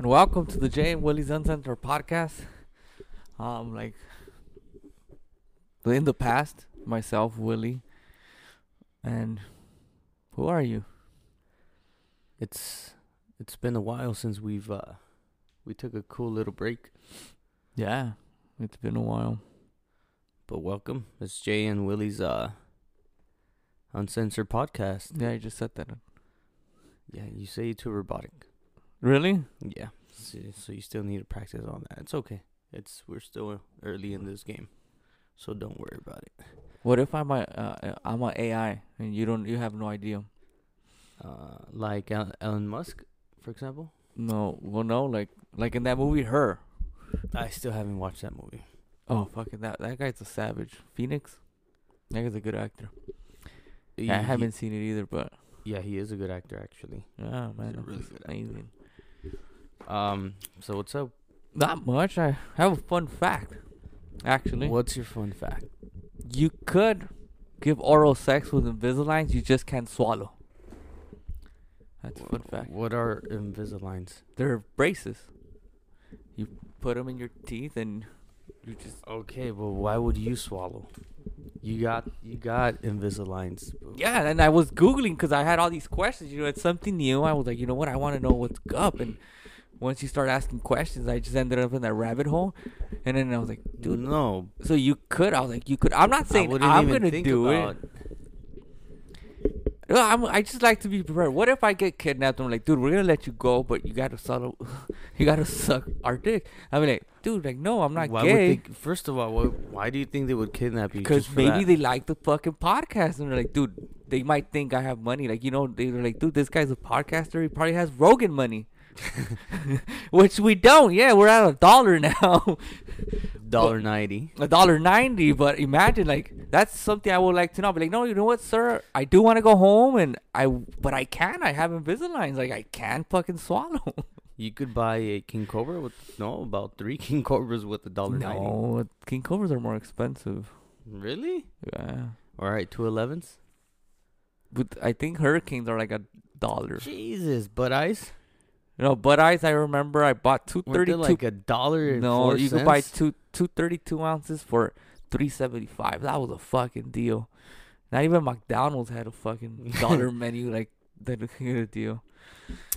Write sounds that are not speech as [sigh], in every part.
and welcome to the Jay and Willie's Uncensored podcast. Um, like in the past, myself, Willie, and who are you? It's it's been a while since we've uh we took a cool little break. Yeah, it's been a while. But welcome. It's Jay and Willie's uh uncensored podcast. Yeah, I just said that. Yeah, you say you too robotic. Really? Yeah. So, so you still need to practice on that. It's okay. It's we're still early in this game, so don't worry about it. What if I'm a uh, I'm a AI and you don't you have no idea? Uh, like Elon Musk, for example. No, well, no, like like in that movie, Her. I still haven't watched that movie. Oh fucking that that guy's a savage. Phoenix. That guy's a good actor. Yeah, I haven't seen it either, but Yeah, he is a good actor actually. yeah, man, He's a really good actor. Um. So what's up? Not much. I have a fun fact. Actually, What's your fun fact? you could give oral sex with Invisaligns. You just can't swallow. That's a fun fact. What are Invisaligns? They're braces. You put them in your teeth and you just Okay, but why would you swallow? You got you got Invisaligns. Yeah, and I was googling because I had all these questions. You know, it's something new. I was like, you know what? I want to know what's up. And once you start asking questions, I just ended up in that rabbit hole. And then I was like, dude, no. so you could? I was like, you could. I'm not saying I'm gonna do it. No, I'm, I just like to be prepared. What if I get kidnapped? I'm like, dude, we're gonna let you go, but you gotta suck, [laughs] you gotta suck our dick. I'm like, dude, like, no, I'm not why gay. Would they, first of all, why, why do you think they would kidnap you? Because maybe that? they like the fucking podcast and they're like, dude, they might think I have money. Like, you know, they're like, dude, this guy's a podcaster. He probably has Rogan money. [laughs] [laughs] Which we don't. Yeah, we're at a dollar now. [laughs] dollar ninety. a dollar ninety. But imagine, like, that's something I would like to know. But like, no, you know what, sir? I do want to go home and I, but I can. I have Invisaligns. Like, I can fucking swallow. You could buy a king cobra with no about three [laughs] king cobras with a dollar no, King Cobras are more expensive. Really? Yeah. All right, two elevens. But I think Hurricanes are like a dollar. Jesus, but ice. You know, Bud Ice. I remember I bought two they thirty-two. like a dollar no, you could buy two two thirty-two ounces for three seventy-five. That was a fucking deal. Not even McDonald's had a fucking [laughs] dollar menu like that. [laughs] A deal.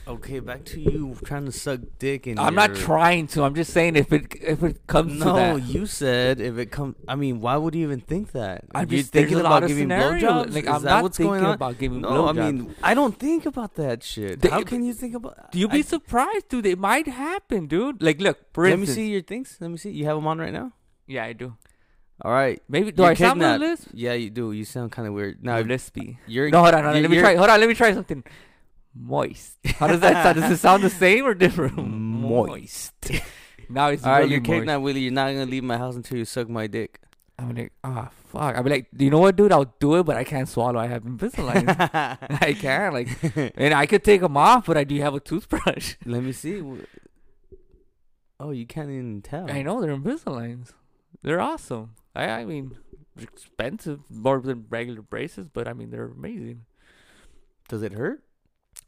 Okay, back to you trying to suck dick in. I'm not trying to. I'm just saying if it if it comes to No, that. you said if it comes. I mean, why would you even think that? I'm You're just there's thinking a lot about of giving scenarios. blowjobs. Like Is I'm that not what's thinking going on? about giving No, I blowjobs. mean, I don't think about that shit. How can you think about? do you be I- surprised, dude? It might happen, dude. Like, look, for Let me instance- see your things. Let me see. You have them on right now. Yeah, I do. All right. Maybe do You're I sound a kidnapped. little lisp? Yeah, you do. You sound kind of weird. Now, No, lispy. you're No, hold on, hold on. Let me you're- try. Hold on, let me try something. Moist. [laughs] How does that sound? Does it sound the same or different? [laughs] Moist. [laughs] Now it's All right, really you're moist. kidnapped, Willie. You're not gonna leave my house until you suck my dick. I'm like, ah, fuck. I'm like, you know what, dude? I'll do it, but I can't swallow. I have Invisalign. I can't. like, and I could take them off, but I do have a toothbrush. Let me see. Oh, you can't even tell. I know they're Invisaligns. They're awesome. I, I mean, expensive, more than regular braces, but I mean, they're amazing. Does it hurt?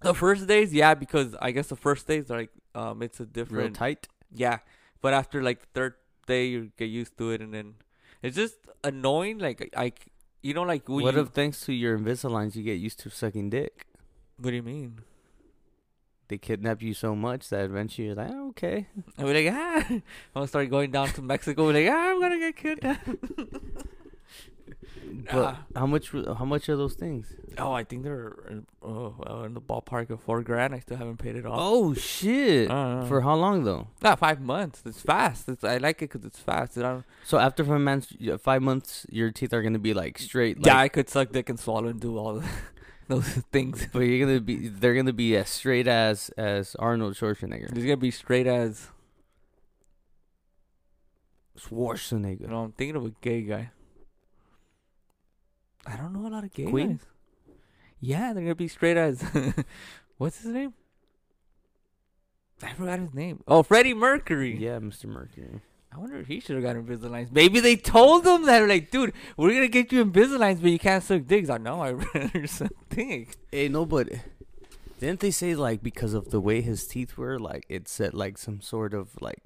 The first days, yeah, because I guess the first days are like, um, it's a Real different tight. Yeah, but after like the third day, you get used to it, and then it's just annoying. Like I, you know, like What you, if thanks to your Invisaligns you get used to sucking dick? What do you mean? They kidnap you so much that eventually you're like, oh, okay. I'll be like, ah, [laughs] I'm gonna start going down to Mexico. We're Like, ah, I'm gonna get kidnapped. [laughs] But how much? How much are those things? oh, I think they're in, oh, well, in the ballpark of four grand. I still haven't paid it off. Oh shit! Uh, For how long though? not five months. It's fast. It's, I like it because it's fast. So after five months, five months, your teeth are gonna be like straight. Like, yeah, I could suck dick and swallow and do all [laughs] those things. but you're gonna be. They're gonna be as straight as as Arnold Schwarzenegger. He's gonna be straight as. Schwarzenegger. You know, I'm thinking of a gay guy. I don't know a lot of gay Queen? guys. Yeah, they're gonna be straight as. [laughs] What's his name? I forgot his name. Oh, Freddie Mercury. Yeah, Mr. Mercury. I wonder if he should have got Invisaligns. Maybe they told him that, like, dude, we're gonna get you Invisaligns, but you can't suck dicks. I know, I rather [laughs] suck dick. Hey, no, but Didn't they say like because of the way his teeth were, like it said like some sort of like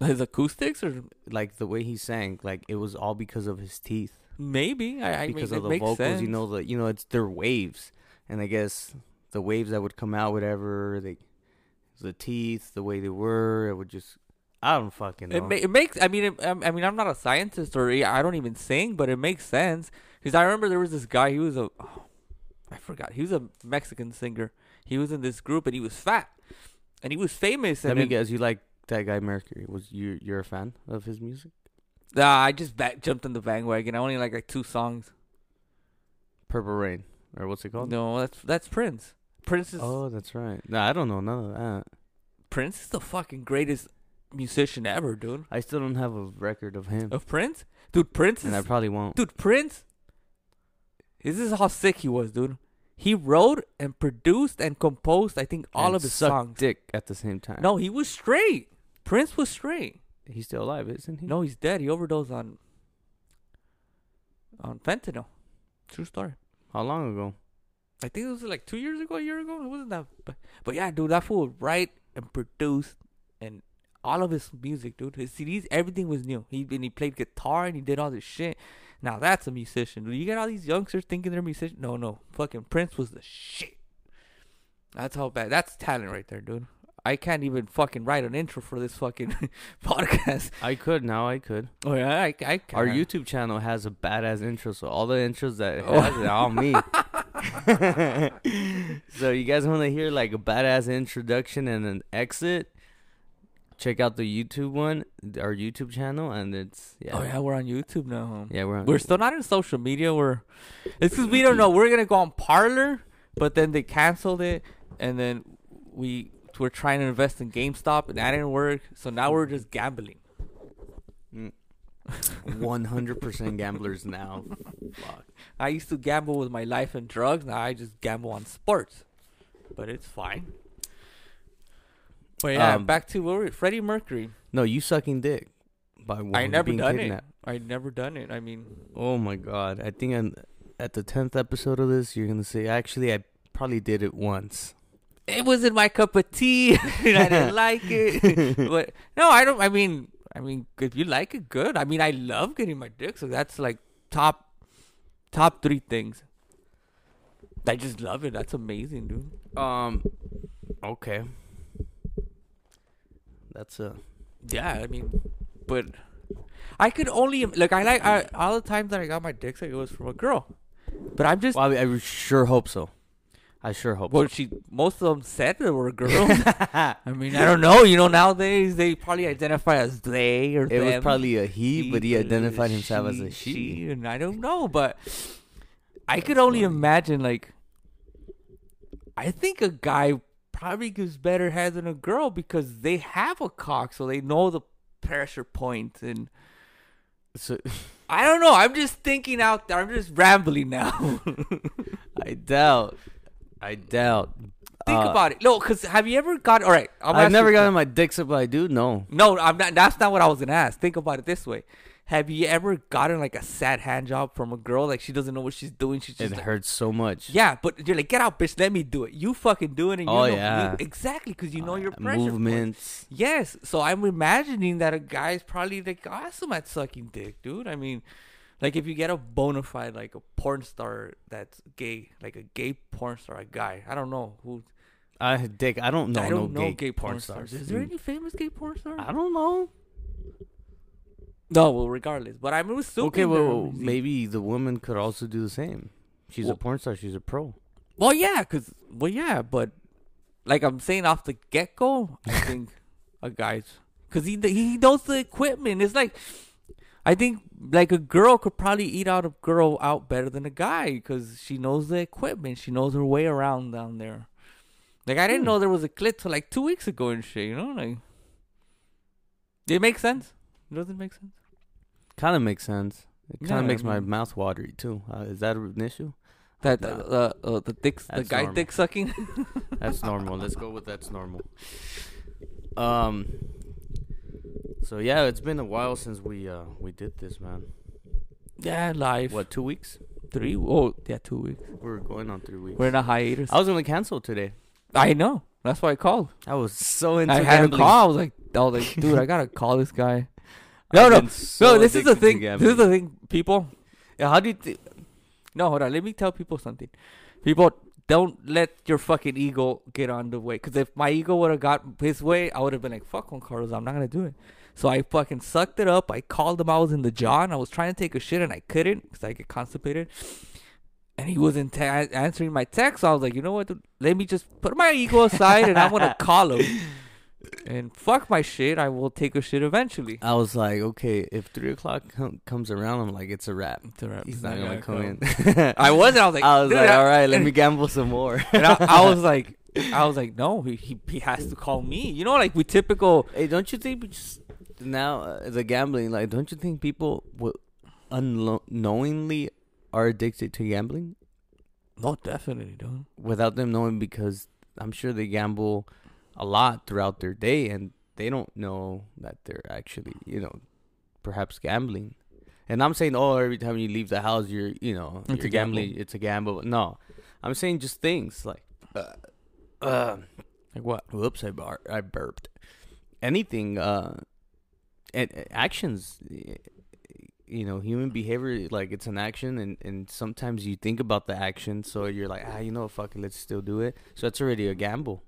His acoustics, or like the way he sang, like it was all because of his teeth. Maybe I, I because mean, of the vocals, sense. you know the you know it's their waves, and I guess the waves that would come out, whatever they, the teeth, the way they were, it would just I don't fucking know. It, ma- it makes. I mean, it, I mean, I'm not a scientist or I don't even sing, but it makes sense because I remember there was this guy. He was a, oh, I forgot. He was a Mexican singer. He was in this group and he was fat, and he was famous. Let And me guess, you like that guy Mercury? Was you you're a fan of his music? Nah, I just back, jumped on the bandwagon. I only like like two songs. Purple Rain, or what's it called? No, that's that's Prince. Prince is Oh, that's right. No, I don't know none of that. Prince is the fucking greatest musician ever, dude. I still don't have a record of him, Of Prince, dude. Prince and I probably won't. dude. Prince. This is how sick he was, dude. He wrote and produced and composed, I think, all And of his songs. dick at the same time. No, he was straight. Prince was straight. He's still alive, isn't he? No, he's dead. He overdosed on on fentanyl. True story. How long ago? I think it was like two years ago, a year ago. It wasn't that, but, but yeah, dude, that fool would write and produce and all of his music, dude. His CDs, everything was new. He and he played guitar and he did all this shit. Now that's a musician. dude. You get all these youngsters thinking they're musicians. No, no, fucking Prince was the shit. That's how bad. That's talent right there, dude. I can't even fucking write an intro for this fucking [laughs] podcast. I could now. I could. Oh yeah, I, I Our. YouTube channel has a badass intro, so all the intros that it Oh. has are all me. [laughs] [laughs] so you guys want to hear like a badass introduction and an exit? Check out the YouTube one, our YouTube channel, and it's yeah, Oh yeah, we're on YouTube now. yeah, we're on. We're still not in social media. We're it's because we don't know. We're gonna go on Parler, but then they canceled it, and then we we're trying to invest in GameStop, and that didn't work. So now we're just gambling. one hundred percent gamblers now. Fuck. I used to gamble with my life and drugs. Now I just gamble on sports, but it's fine. But yeah, Um, back to what were we- Freddie Mercury. No, you sucking dick by I never being done kidnapped. it. I never done it. I mean, Oh my god! I think I'm, at the tenth episode of this, you're gonna say, actually, I probably did it once. It wasn't my cup of tea. [laughs] and I didn't [laughs] like it. but no, I don't. I mean, I mean, if you like it, good. I mean, I love getting my dick, so that's like top, top three things. I just love it. That's amazing, dude. Um, okay. That's a Yeah, I mean, but I could only like I like I, all the times that I got my dick sucked, it was from a girl. But I'm just Well, I, I sure hope so. I sure hope well, she most of them said they were [laughs] girls. I mean, I don't know. You know, nowadays they probably identify as they or so. It was probably a he, but he identified himself as a she, she. and I don't know, but I could only imagine. Like, I think a guy probably gives better head than a girl because they have a cock, so they know the pressure point, and So I don't know. I'm just thinking out there. I'm just rambling now. [laughs] I doubt. I doubt. Think Uh, about it. No, because have you ever got? All right, I'm I've never gotten my dick sucked by a dude. No. No, I'm not. That's not what I was gonna ask. Think about it this way: Have you ever gotten like a sad hand job from a girl? Like she doesn't know what she's doing. She's It just like, hurts so much. yeah, but you're like, get out, bitch. Let me do it. You fucking do it, and you Oh, know, yeah. you- exactly because you know your Uh, pressure points. movements. Yes, so I'm imagining that a guy's probably like awesome at sucking dick, dude. I mean, like if you get a bona fide like a porn star that's gay, like a gay porn star, a guy. I don't know who. I dick. I don't know. I don't know gay, porn stars. Is Mm. there any famous gay porn stars? I don't know. No, well, regardless. But I'm assuming. Okay, well, maybe the woman could also do the same. She's Well- a porn star. She's a pro. Well, yeah, cause well, yeah, but like I'm saying off the get go, I [laughs] think a guy's because he he knows the equipment. It's like I think like a girl could probably eat out a girl out better than a guy because she knows the equipment. She knows her way around down there. Like I didn't Hmm. know there was a clit till like two weeks ago and shit. You know, like it makes sense. Does it make sense? Kind of makes sense. It kind Yeah, of I makes my mouth watery too. Uh, is that an issue? That Nah. uh, uh, uh, the dick, the guy normal. dick sucking. That's normal. Let's go with that's normal. Um. So yeah, it's been a while since we uh we did this, man. yeah, live. What two weeks? three? Oh, yeah, two weeks. We're going on three weeks. We're in a hiatus. I was gonna cancel today. I know. That's why I called. I was so into I had gambling. to call. I was like, I was like, [laughs] dude, I gotta call this guy. I've No, no, been so no. This is the addicted to thing. This is the thing. People. Yeah, how do you think? No, hold on. Let me tell people something. People don't let your fucking ego get on the way. Because if my ego would have got his way, I would have been like, "Fuck Juan Carlos, I'm not gonna do it." So I fucking sucked it up. I called him. I was in the John. I was trying to take a shit and I couldn't because I get constipated. And he wasn't ta- answering my text. So I was like, you know what? dude? Let me just put my ego aside and I'm gonna [laughs] call him. And fuck my shit. I will take a shit eventually. I was like, okay, if three o'clock com- comes around, I'm like, it's a wrap. It's a wrap. He's not not gonna gonna come in. [laughs] I was. I was like, [laughs] I was like, all right, let me gamble some more. and I, I was like, I was like, no, he, he he has to call me. You know, like we typical. hey, don't you think we just now uh, the gambling? Like, don't you think people will unknowingly are addicted to gambling No, definitely, dude. without them knowing? Because I'm sure they gamble a lot throughout their day, and they don't know that they're actually, you know, perhaps gambling. And I'm saying, oh, every time you leave the house, you're, you know, It's you're a gamble. gambling. It's a gamble. No, I'm saying just things like, uh, uh, Like what? whoops, I bar- I burped. Anything, uh, and uh, actions, you know, human behavior, like it's an action, and and sometimes you think about the action, so you're like, ah, you know, what, fuck it, let's still do it. So that's already a gamble,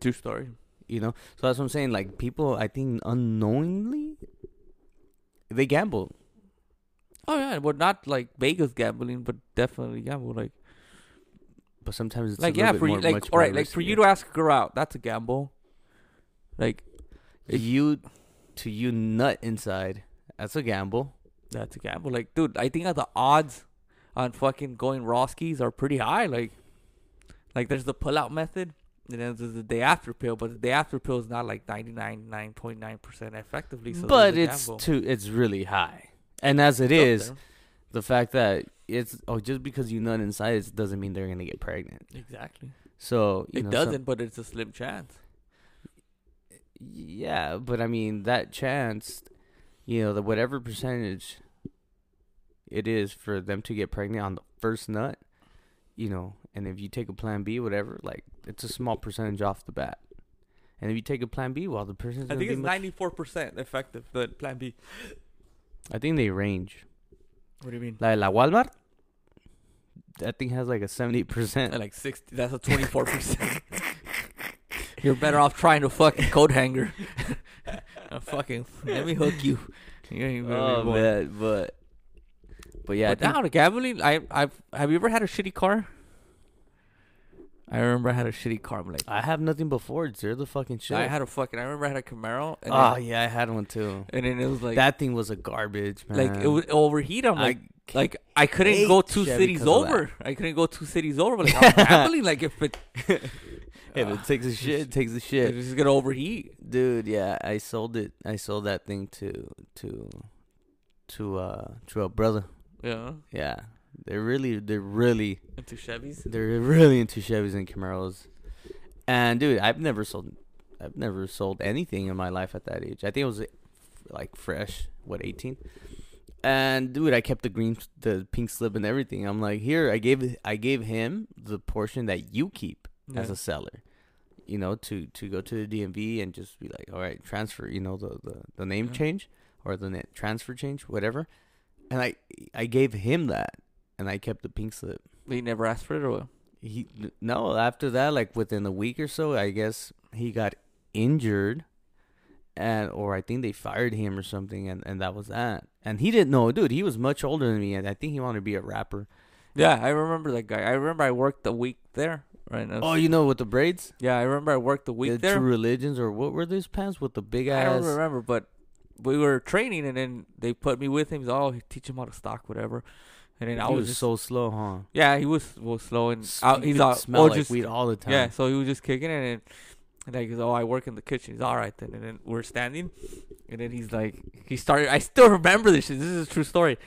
True story. you know. So that's what I'm saying. Like people, I think unknowingly, they gamble. Oh yeah, well not like Vegas gambling, but definitely gamble. Like But sometimes it's like a yeah, for you more- like all right, like for you to ask a girl out, that's a gamble. Like you to you nut inside. That's a gamble. that's a gamble. Like dude, I think the odds on fucking going Roskies are pretty high. Like like there's the pull out method. And then there's the day after pill, but the day after pill is not like ninety nine nine point nine percent effectively. So but it's gamble. too. It's really high. And as it It's is, the fact that it's oh just because you nut inside it doesn't mean they're gonna get pregnant. exactly. So you It know, doesn't, some- but it's a slim chance. Yeah, but I mean that chance, you know, the whatever percentage it is for them to get pregnant on the first nut, you know, and if you take a plan B, whatever, like it's a small percentage off the bat. And if you take a plan B, well, the person's I think be it's ninety four percent effective. The plan B. I think they range. What do you mean? Like la Walmart, that thing has like a seventy percent. Like sixty. That's a twenty four percent. You're better off trying to fucking coat hanger. [laughs] Fucking let me hook you. You ain't Oh born. man, but but yeah, I but think- now the gambling, I I've have you ever had a shitty car? I remember I had a shitty car. I'm like, I have nothing before. Fords. They're the fucking shit. I had a fucking. I remember I had a Camaro. And oh then, yeah, I had one too. and then it was like that thing was a garbage, man. like it would overheat. I'm like. I, like I couldn't go two Chevy cities 'cause of that. over. I couldn't go two cities over. Like [laughs] I'm gambling. Like if it, [laughs] if it takes a [laughs] shit, it takes a it's shit, just gonna overheat. dude. Yeah, I sold it. I sold that thing to to to uh to a brother. Yeah, Yeah, they're really they're really into Chevys. they're really into Chevys and Camaros. And dude, I've never sold I've never sold anything in my life at that age. I think it was like fresh, what, 18? And dude, I kept the green the pink slip and everything. I'm like, "Here, I gave I gave him the portion that you keep as a seller." You know, to to go to the DMV and just be like, "All right, transfer, you know, the the, the name Yeah. change or the net transfer change, whatever." And I I gave him that and I kept the pink slip. he never asked for it or what? He no. After that, like within a week or so, I guess he got injured, and or I think they fired him or something, and and that was that. And he didn't know, dude. He was much older than me, and I think he wanted to be a rapper. Yeah, I remember that guy. I remember I worked a week there. Right. now. Oh, you know, with the braids, yeah, I remember I worked the week the there. True Religions, or what were those pants with the big ass? I don't remember, but we were training, and then they put me with him. He's oh, teach him how to stock, whatever. And then I was, was just, so slow, huh? yeah, he was was slow and You he's out. smell like just weed all the time. yeah. So he was just kicking it, and, and like oh, I work in the kitchen. He's all right then, and then we're standing, and then he's like, he started. I still remember this shit. This is a true story.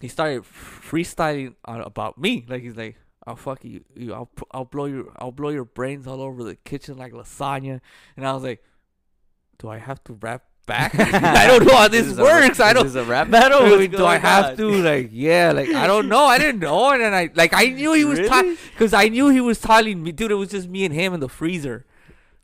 He started freestyling on, about me. Like he's like, "I'll fuck you, you. I'll I'll blow your I'll blow your brains all over the kitchen like lasagna." And I was like, "Do I have to rap back. [laughs] I don't know how this, this works. I don't. this a rap battle? [laughs] do, I have on? to like yeah like I don't [laughs] know I didn't know and then I like I knew he was Really? because I knew he was telling me dude it was just me and him in the freezer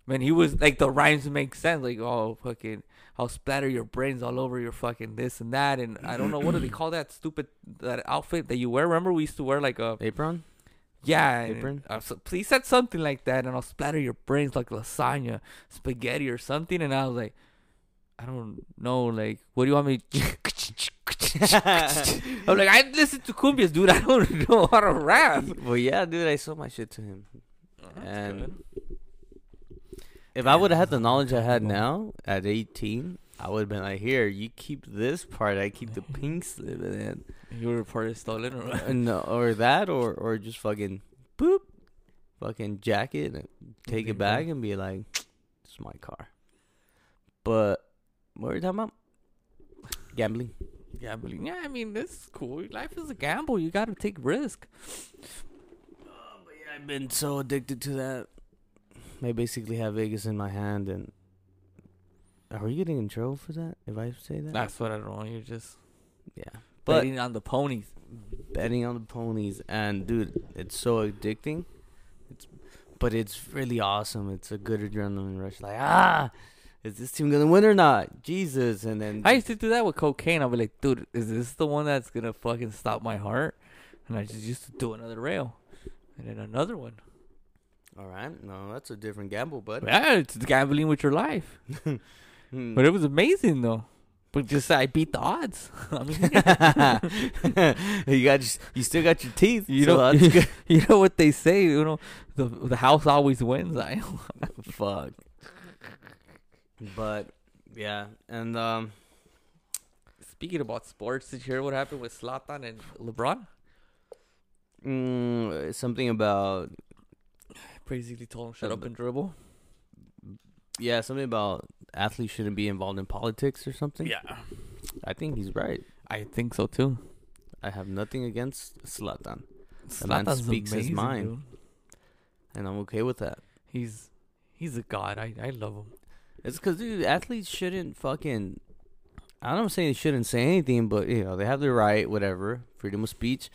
man he was like the rhymes make sense like oh fucking I'll splatter your brains all over your fucking this and that and I don't know what do they call that stupid that outfit that you wear remember we used to wear like a Apron? Yeah and, uh, so, he said something like that and I'll splatter your brains like lasagna spaghetti or something and I was like I don't know like what do you want me [laughs] I'm like, I listen to cumbias, dude. I don't [laughs] know how to rap. well, yeah, dude, I sold my shit to him. Oh, And if I would have had the knowledge I had now at 18, I would have been like, here, you keep this part, I keep the pink slip, and then you were part of stolen or Uh, no, or that, or or just fucking boop, fucking jack it and take it back and be like, "It's my car." But what are you talking about? Gambling. gambling. Yeah, I mean, this is cool. Life is a gamble. You got to take risk. But yeah, I've been so addicted to that. I basically have Vegas in my hand, and are we getting in trouble for that? If I say that, That's what I don't want. You're just yeah. But betting on the ponies. betting on the ponies and dude it's so addicting it's but it's really awesome it's a good adrenaline rush like ah is this team gonna win or not jesus and then I used to do that with cocaine. I'll be like, dude, is this the one that's gonna fucking stop my heart? And I just used to do another rail, and then another one. all right no that's a different gamble bud Yeah, it's gambling with your life. [laughs] Hmm. But it was amazing though. But just I beat the odds. [laughs] I mean, [laughs] you got your- you still got your teeth You so know- [laughs] good. you know what they say. You know, the the house always wins. I fuck but yeah and um Speaking about sports, did you hear what happened with Zlatan and LeBron? mm, something about [sighs] Basically told him shut up and dribble. yeah something about athletes shouldn't be involved in politics or something Yeah, i think he's right I think so too. I have nothing against Zlatan, The man Zlatan's speaks his mind. dude. and I'm okay with that. He's he's a god. I I love him. It's because, dude, athletes shouldn't fucking. I don't say they shouldn't say anything, but you know they have the right, whatever, freedom of speech.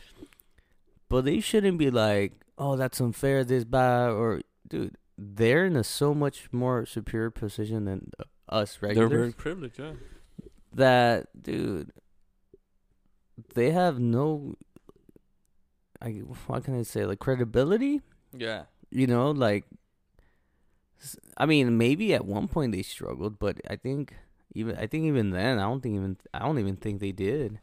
But they shouldn't be like, "Oh, that's unfair," this bad, or dude, they're in a so much more superior position than us regularly. They're very privileged. Yeah. that dude they have no I what can I say like credibility Yeah. you know like I mean maybe at one point they struggled but I think even I think even then I don't think even I don't even think they did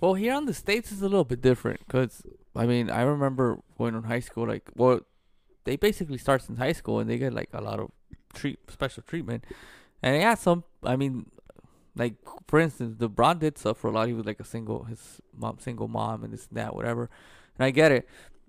Well, here on the states is a little bit different because I mean I remember when in high school, like well, they basically start in high school and they get like a lot of treat special treatment, and yeah, some I mean, like for instance, LeBron did suffer a lot. He was like a single his mom single mom and this and that whatever, and I get it,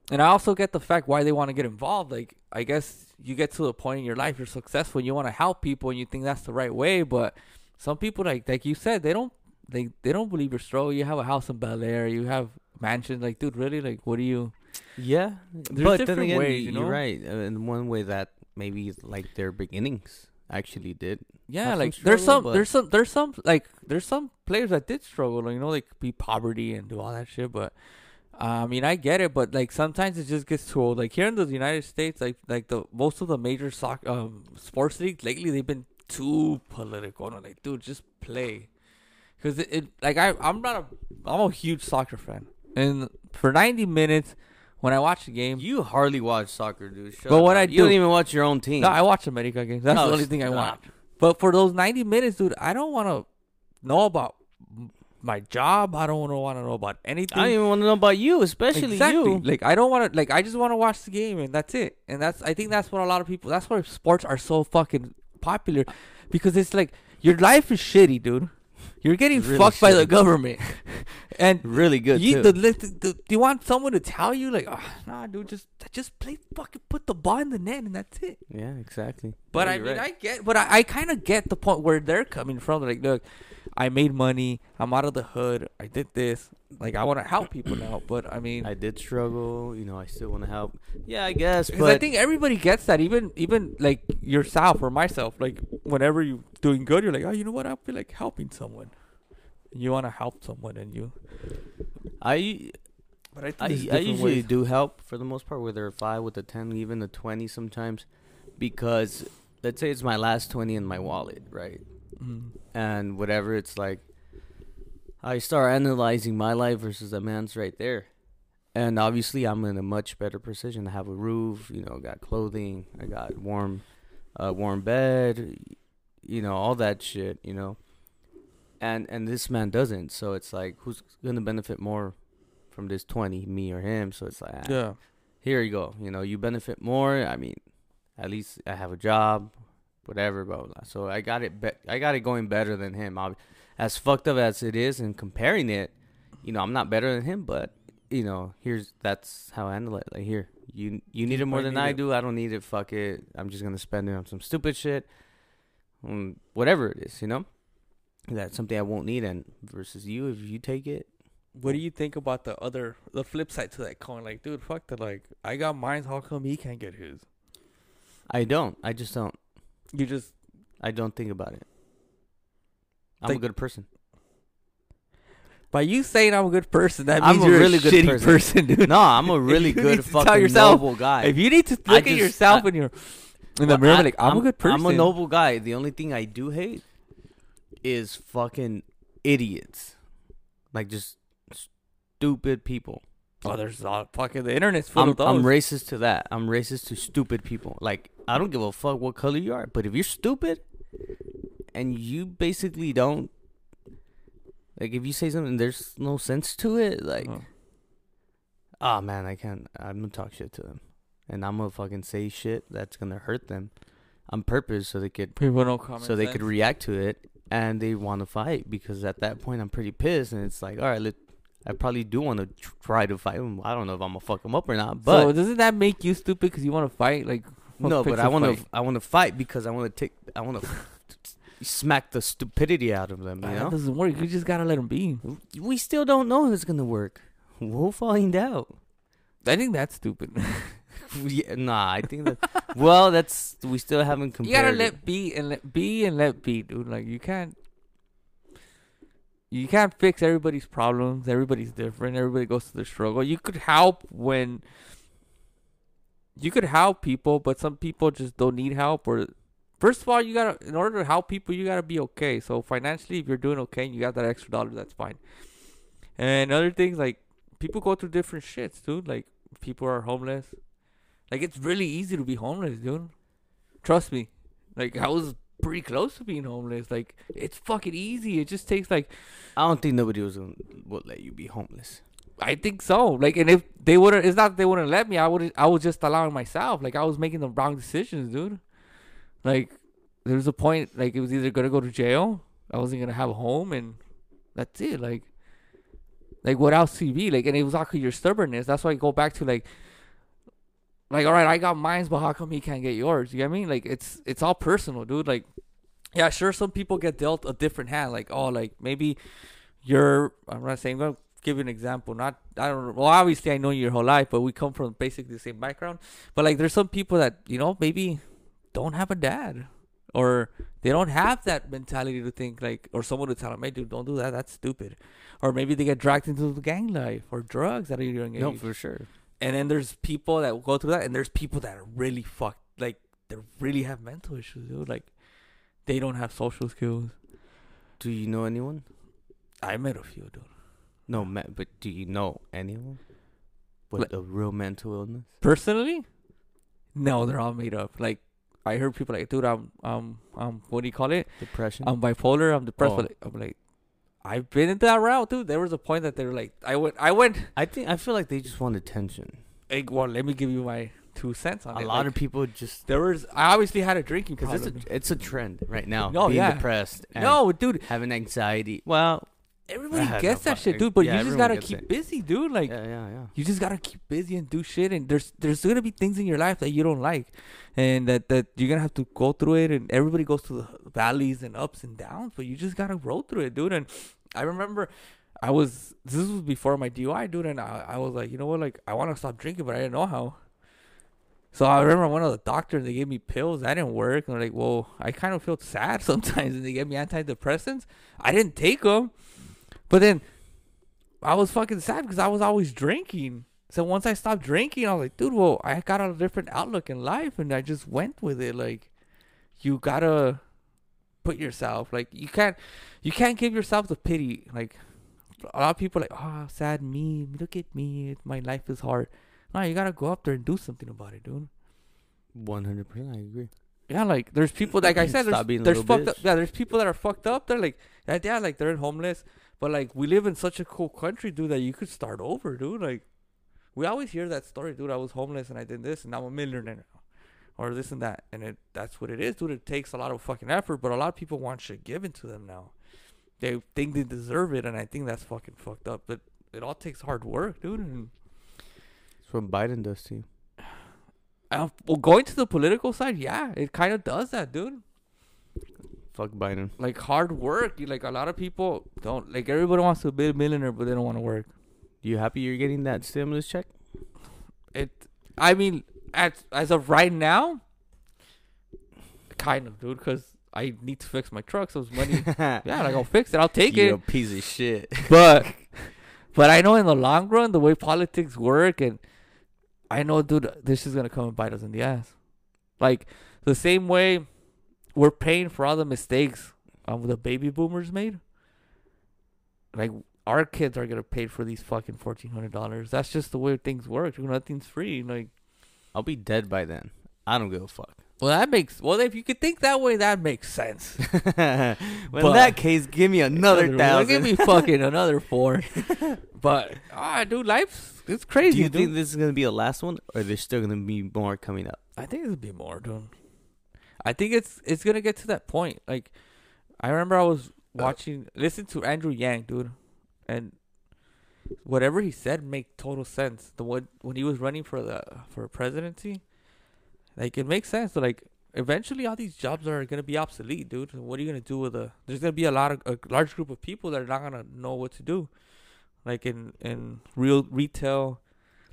and I also get the fact why they want to get involved. Like I guess you get to a point in your life you're successful and you want to help people and you think that's the right way, but some people like like you said they don't they they don't believe your struggle. You have a house in Bel Air, you have mansions. Like, dude, really? Like, what do you? Yeah There's but then again ways, you- know? right uh, in one way that maybe like their beginnings actually did Yeah, some like there's some there's some there's some like there's some players that did struggle. You know, like be poverty and do all that shit. But uh, I mean, I get it. But like sometimes it just gets too old. Like here in the United States, like like the most of the major soccer um, sports leagues lately, they've been too political. And I'm like, dude, just play. Cause it, it like I I'm not a I'm a huge soccer fan, and for 90 minutes when I watch the game, you hardly watch soccer dude Shut But what up. I you don't even watch your own team no, I watch America games. That's Oh, the only thing I stop. watch. But for those 90 minutes, dude, I don't want to know about m- my job. I don't want to know about anything. I don't even want to know about you, especially exactly. you. Like I don't want to. Like I just want to watch the game, and that's it. And that's I think that's what a lot of people. That's why sports are so fucking popular, because it's like your life is shitty, dude. You're getting Really fucked by the government, [laughs] and Really good you, too. the, the, the, you want someone to tell you like, oh, nah, dude, just just play fucking put the ball in the net, and that's it. yeah, exactly. But Yeah, I mean, right. I get, but I, I kind of get the point where they're coming from. Like, look, I made money. I'm out of the hood. I did this. Like, I want to help people now. [clears throat] But I mean, I did struggle. You know, I still want to help. Yeah, I guess. because But I think everybody gets that. Even even like yourself or myself. Like, whenever you're doing good, you're like, oh, you know what? I feel like helping someone. You want to help someone, and you. I But I think I, I usually ways. do help for the most part, whether a five with a ten, even a twenty sometimes, because let's say it's my last twenty in my wallet, right? Mm. And whatever, it's like I start analyzing my life versus a man's right there, and obviously I'm in a much better position. I have a roof, you know, got clothing, I got warm, uh, warm bed, you know, all that shit, you know. And and this man doesn't, so it's like who's gonna benefit more from this twenty, me or him? So it's like ah, Yeah. here you go. You know, you benefit more. I mean, at least I have a job, whatever, blah blah. blah. So I got it. Be- I got it going better than him. Ob- As fucked up as it is, and comparing it, you know, I'm not better than him, but you know, here's that's how I handle it. Like here, you you need it more than I it. do. I don't need it. Fuck it. I'm just gonna spend it on some stupid shit, mm, whatever it is. You know, that's something I won't need. And versus you, if you take it, What do you think about the other, the flip side to that coin? Like, dude, fuck that. Like, I got mine. How come he can't get his? I don't. I just don't. You just I don't think about it. I'm a good person. by you saying I'm a good person, that I'm means a you're really a good shitty person. person, dude. No, I'm a [laughs] really you need good to tell fucking yourself- noble guy. If you need to I look at just- yourself I- in your in the Well, mirror, I- like I'm, a good person. I'm a noble guy. The only thing I do hate is fucking idiots, like just stupid people. Oh, there's a lot fucking the internet's full I'm, of those. I'm racist to that. I'm racist to stupid people. Like I don't give a fuck what color you are, but if you're stupid and you basically don't like, if you say something there's no sense to it, like. Oh. oh man, I can't. I'm gonna talk shit to them, and I'm gonna fucking say shit that's gonna hurt them on purpose, so they could people don't comment. so they could react to it, and they want to fight because at that point I'm pretty pissed, and it's like, all right, let, I probably do want to try to fight him. I don't know if I'm gonna fuck him up or not, but so doesn't that make you stupid because you want to fight? Like, no, but I want to. I want to fight because I want to take I want to [laughs] smack the stupidity out of them. You know, that doesn't work. You just gotta let them be. we still don't know if it's gonna work. We'll find out. I think that's stupid. [laughs] [laughs] Yeah, nah, I think that. well, that's we still haven't compared. you gotta it. let be and let be and let be, dude. Like you can't. You can't fix everybody's problems. Everybody's different. Everybody goes through the struggle. You could help when. You could help people, but some people just don't need help. Or, first of all, you gotta in order to help people, you gotta be okay. So financially, if you're doing okay and you got that extra dollar, that's fine. And other things like people go through different shits, dude. Like people are homeless. Like it's really easy to be homeless, dude. Trust me. Like I was pretty close to being homeless. Like it's fucking easy. It just takes like I don't think nobody was gonna would let you be homeless. I think so. Like and if they wouldn't it's not that they wouldn't let me, I would I was just allowing myself. Like I was making the wrong decisions, dude. Like there was a point like it was either gonna go to jail, I wasn't gonna have a home and that's it. Like like what else could be? Like and it was all your stubbornness. That's why I go back to like like all right, I got mines, but how come he can't get yours? You get me? Like it's it's all personal, dude. Like yeah, sure, some people get dealt a different hand. Like oh, like maybe you're. I'm not saying. I'm gonna give you an example. Not I don't. Well, obviously I know you your whole life, but we come from basically the same background. But like there's some people that you know maybe don't have a dad or they don't have that mentality to think like or someone to tell them hey dude don't do that that's stupid or maybe they get dragged into the gang life or drugs at a young age No, for sure. And then there's people that go through that, and there's people that are really fucked, like they really have mental issues, dude. Like they don't have social skills. Do you know anyone? I met a few, dude. No, ma- but do you know anyone with Like- a real mental illness? Personally, no, they're all made up. Like I heard people like, dude, I'm, um, um, what do you call it? Depression. I'm bipolar. I'm depressed. Oh. Like, I'm like, I've been into that route, dude. There was a point that they were like, I went, I went. I think I feel like they just want attention. Like, well, let me give you my two cents on A it. A lot Like, of people just there was. I obviously had a drinking because it's a it's a trend right now. No, being yeah. depressed. And no, dude. having anxiety. Well, Everybody [sighs] gets that shit, dude. But Yeah, you just gotta keep it. busy, dude. Like yeah, yeah, yeah. you just gotta keep busy and do shit. And there's there's gonna be things in your life that you don't like, and that that you're gonna have to go through it. And everybody goes through the valleys and ups and downs, but you just gotta roll through it, dude. And I remember. I was this was before my DUI, dude, and I, I was like, you know what, like I want to stop drinking, but I didn't know how. So I remember went to the doctor and they gave me pills. That didn't work. And they're like, well, I kind of feel sad [laughs] sometimes. And they gave me antidepressants. I didn't take them. But then I was fucking sad because I was always drinking. So once I stopped drinking, I was like, dude, well, I got a different outlook in life. And I just went with it. Like, you gotta put yourself, like, you can't, you can't give yourself the pity. Like, a lot of people are like, oh, sad me. Look at me. My life is hard. No, you gotta go up there and do something about it, dude. One hundred percent, I agree. Yeah, like there's people like I said, there's, there's fucked up. Yeah, there's people that are fucked up. They're like, yeah, like they're homeless, but like we live in such a cool country, dude, that you could start over, dude. Like we always hear that story, dude. I was homeless and I did this, and now I'm a millionaire. Or this and that, and it that's what it is, dude. It takes a lot of fucking effort, but a lot of people want shit given to them now. They think they deserve it, and I think that's fucking fucked up. But it all takes hard work, dude. And That's what Biden does to you. [sighs] uh, well, going to the political side, yeah, it kind of does that, dude. Fuck Biden. like hard work. You like a lot of people don't like everybody wants to be a millionaire, but they don't want to work. You happy you're getting that stimulus check? It. I mean, as as of right now, kind of, dude, because I need to fix my truck. So it's money. [laughs] yeah, like I'll fix it. I'll take you it. a piece of shit. [laughs] But but I know in the long run the way politics work, and I know, dude, this is gonna come and bite us in the ass. Like the same way we're paying for all the mistakes um, the baby boomers made. Like our kids are gonna pay for these fucking fourteen hundred dollars. That's just the way things work. Nothing's free. Like, I'll be dead by then. I don't give a fuck. well, that makes well if you could think that way, that makes sense. [laughs] well, But- in that case, give me another [laughs] Well, thousand. Give me fucking another [laughs] four. but ah, dude, life's it's crazy. Do you dude. think this is gonna be the last one, or there's still gonna be more coming up? I think it'll be more, dude. I think it's it's gonna get to that point. Like, I remember I was watching, listen to Andrew Yang, dude, and whatever he said make total sense. The one when he was running for the for presidency, like it makes sense. So like, eventually all these jobs are gonna be obsolete, dude. What are you gonna do with a? There's gonna be a lot of a large group of people that are not gonna know what to do, like in in real retail,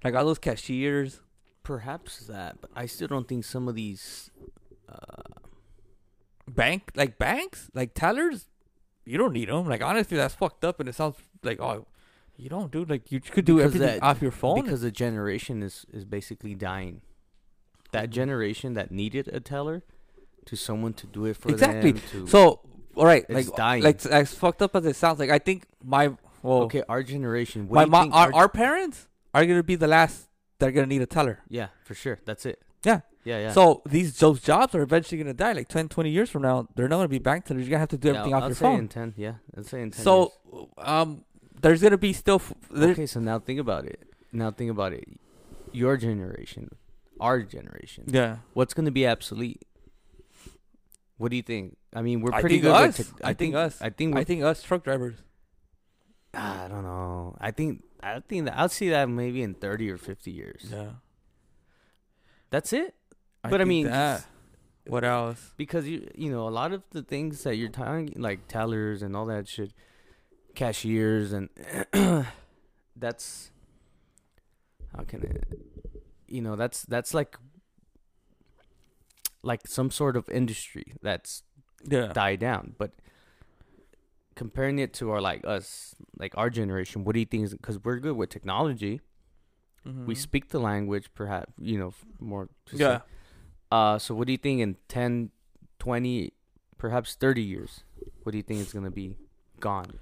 like all those cashiers. Perhaps that, but I still don't think some of these. Uh, bank like banks like tellers you don't need them like honestly that's fucked up and it sounds like oh you don't do like you could do Because everything that- off your phone because the generation is is basically dying. That generation that needed a teller, to someone to do it for Exactly. them. Exactly. so all right It's like dying. like as fucked up as it sounds like i think my well okay, our generation. My mom think our, our parents are gonna be the last that are gonna need a teller yeah, for sure. That's it. Yeah. Yeah, yeah. so these those jobs are eventually gonna die like 10 20 years from now they're not gonna be bank tellers you're gonna have to do Yeah, everything I'll off your say phone in ten. Yeah, I'll say in ten. so um there's gonna be still f- okay, so now think about it. Now think about it. Your generation, our generation. yeah What's going to be obsolete? What do you think? I mean, we're pretty think good. us. With tech- I think us. I think. i think us truck drivers ah, I don't know. I think. I think that I'll see that maybe in thirty or fifty years. yeah That's it. But I mean, that. what else? because you you know a lot of the things that you're talking like tellers and all that shit, cashiers and [clears throat] that's how can it, you know that's that's like like some sort of industry that's Yeah, die down. But comparing it to our like us, like our generation, what do you think is because we're good with technology, we Mhm. speak the language, perhaps you know more. to say. Yeah, Uh, so what do you think in 10, 20, perhaps thirty years? What do you think is gonna be gone?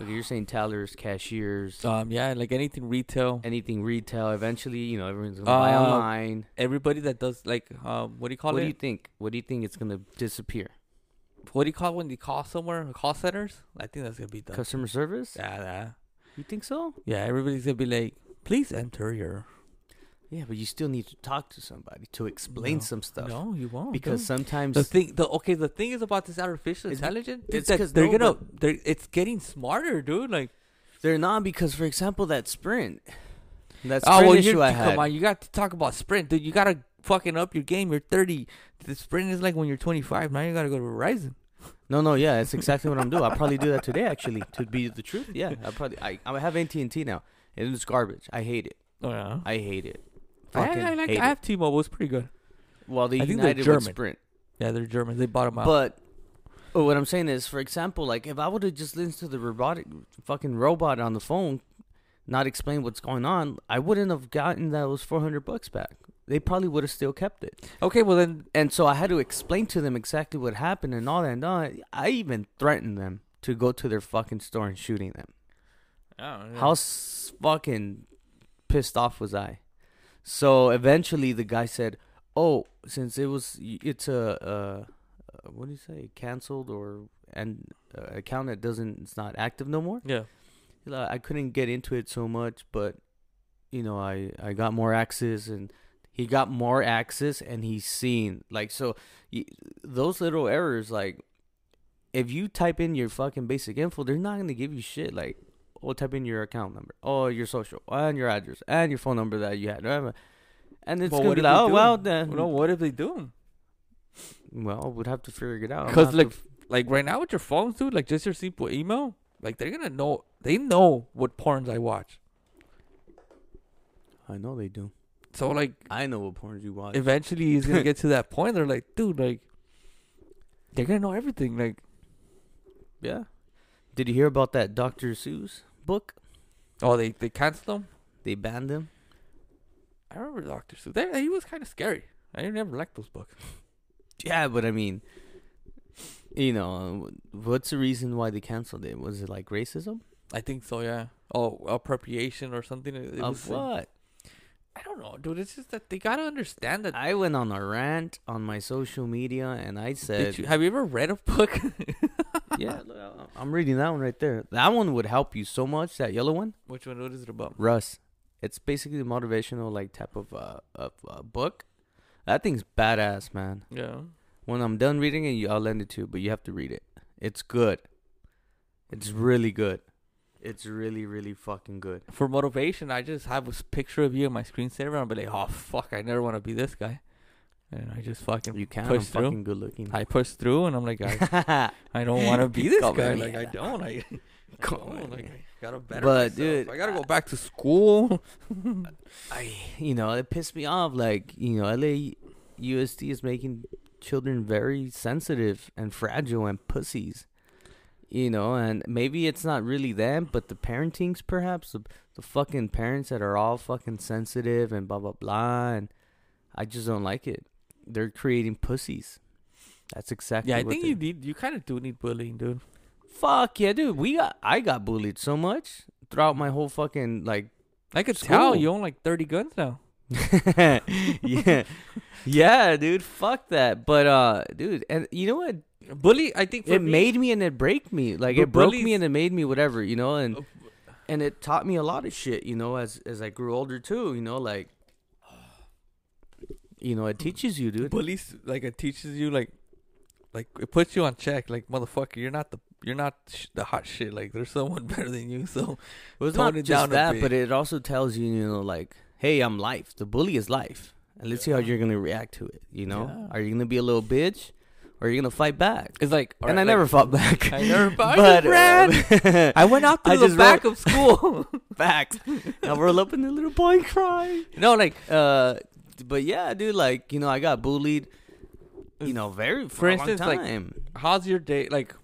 Like you're saying, tellers, cashiers, um, yeah, like anything retail. anything retail. Eventually, you know, everyone's gonna buy Uh, online. Everybody that does like um, what do you call it? What it? do you think? What do you think it's gonna disappear? what do you call when you call somewhere? Call centers. I think that's gonna be done. Customer service? Yeah, yeah, You think so? yeah. Everybody's gonna be like, please enter your. Yeah, but you still need to talk to somebody to explain No. some stuff. No, you won't. because dude. sometimes the thing, the okay, the thing is about this artificial intelligence. it's is that 'cause they're no, gonna. They're, it's getting smarter, dude. Like, they're not. Because for example, that sprint, That's sprint oh well, issue you I come on, you got to talk about sprint, dude. You gotta fucking up your game. You're 30. The sprint is like when you're 25. Now you gotta go to Verizon. No, no, yeah, that's exactly what I'm doing. I'll probably do that today, actually, to be the truth. Yeah, I probably I I have AT and T now, and it's garbage. I hate it. Oh yeah. I hate it. I, fucking I, like, hate I it. have T-Mobile. It's pretty good. Well, the I think they're United with German. Sprint. Yeah, they're German. They bought them out. But oh, what I'm saying is, for example, like if I would have just listened to the robotic fucking robot on the phone, not explain what's going on, I wouldn't have gotten those 400 bucks back. They probably would have still kept it. okay, well then, And so I had to explain to them exactly what happened and all that. And all that. I even threatened them to go to their fucking store and shooting them. Oh, How s- fucking pissed off was I? So eventually the guy said, "Oh, since it was it's a uh, uh, what do you say, canceled or and uh, account that doesn't it's not active no more. Yeah. I couldn't get into it so much, but you know, I I got more access and he got more access and he's seen like so those little errors like if you type in your fucking basic info, they're not gonna give you shit like oh type in your account number, oh your social and your address and your phone number that you had. And it's gonna be like, oh do? well then no, what if they do? well we'd have to figure it out. Because like, like right now with your phones, dude, like just your simple email, like they're gonna know. They know what porns I watch. I know they do. So like, I know what porns you watch. eventually he's gonna get to that [laughs] point. They're like, dude, like, they're gonna know everything. Like, yeah. Did you hear about that Dr. Seuss book? oh, they they canceled them. They banned him. I remember Doctor Seuss. They, he was kind of scary. I never liked those books. [laughs] Yeah, but I mean, you know, what's the reason why they canceled it? Was it like racism? I think so. Yeah. Oh, appropriation or something. It, of what? I don't know, dude. It's just that they gotta understand that. I went on a rant on my social media and I said, you, have you ever read a book? [laughs] "Yeah, [laughs] look, I'm reading that one right there. That one would help you so much. That yellow one, Which one? What is it about? Russ. It's basically a motivational like type of uh of uh, book. That thing's badass, man. Yeah. When I'm done reading it, you, I'll lend it to you, but you have to read it. It's good. It's really good. It's really, really fucking good. For motivation, I just have a picture of you on my screensaver. and I'll be like, oh fuck, I never want to be this guy, and I just fucking You can. push I'm through. fucking good looking. I push through, and I'm like, I, [laughs] I don't want to be this Come guy. Like I don't. I, [laughs] I Come don't. on, Like. I gotta better. But, myself. dude, I gotta go back to school. [laughs] I, you know, it pissed me off. Like, you know, LA USD is making children very sensitive and fragile and pussies. You know, and maybe it's not really them, but the parentings, perhaps the, the fucking parents that are all fucking sensitive and blah blah blah. And I just don't like it. They're creating pussies. That's exactly. yeah, I think you need. You kind of do need bullying, dude. Fuck yeah, dude. We got. I got bullied so much throughout my whole fucking like I could tell you own like 30 guns now. [laughs] yeah, yeah, dude. Fuck that. But uh, dude, and you know what? Bully, I think for It me- made me and it break me. Like it broke me and it made me whatever, you know. And Uh, and it taught me a lot of shit, you know, as as I grew older too. You know, like you know, it teaches you, dude. bullies like it teaches you like like it puts you on check like motherfucker you're not the you're not sh- the hot shit like there's someone [laughs] better than you so Well, it's not it just that, but it also tells you, you know, like, hey, I'm life. The bully is life, and let's see how you're gonna react to it. You know, Yeah. are you gonna be a little bitch, or are you gonna fight back? it's like and I never fought back. I never [laughs] fought- but uh, I went out [laughs] to the back of school Facts. I roll up in the little boy and cry. no like Uh, but yeah, dude, like you know, I got bullied. You know, very for, For instance, like- how's your day like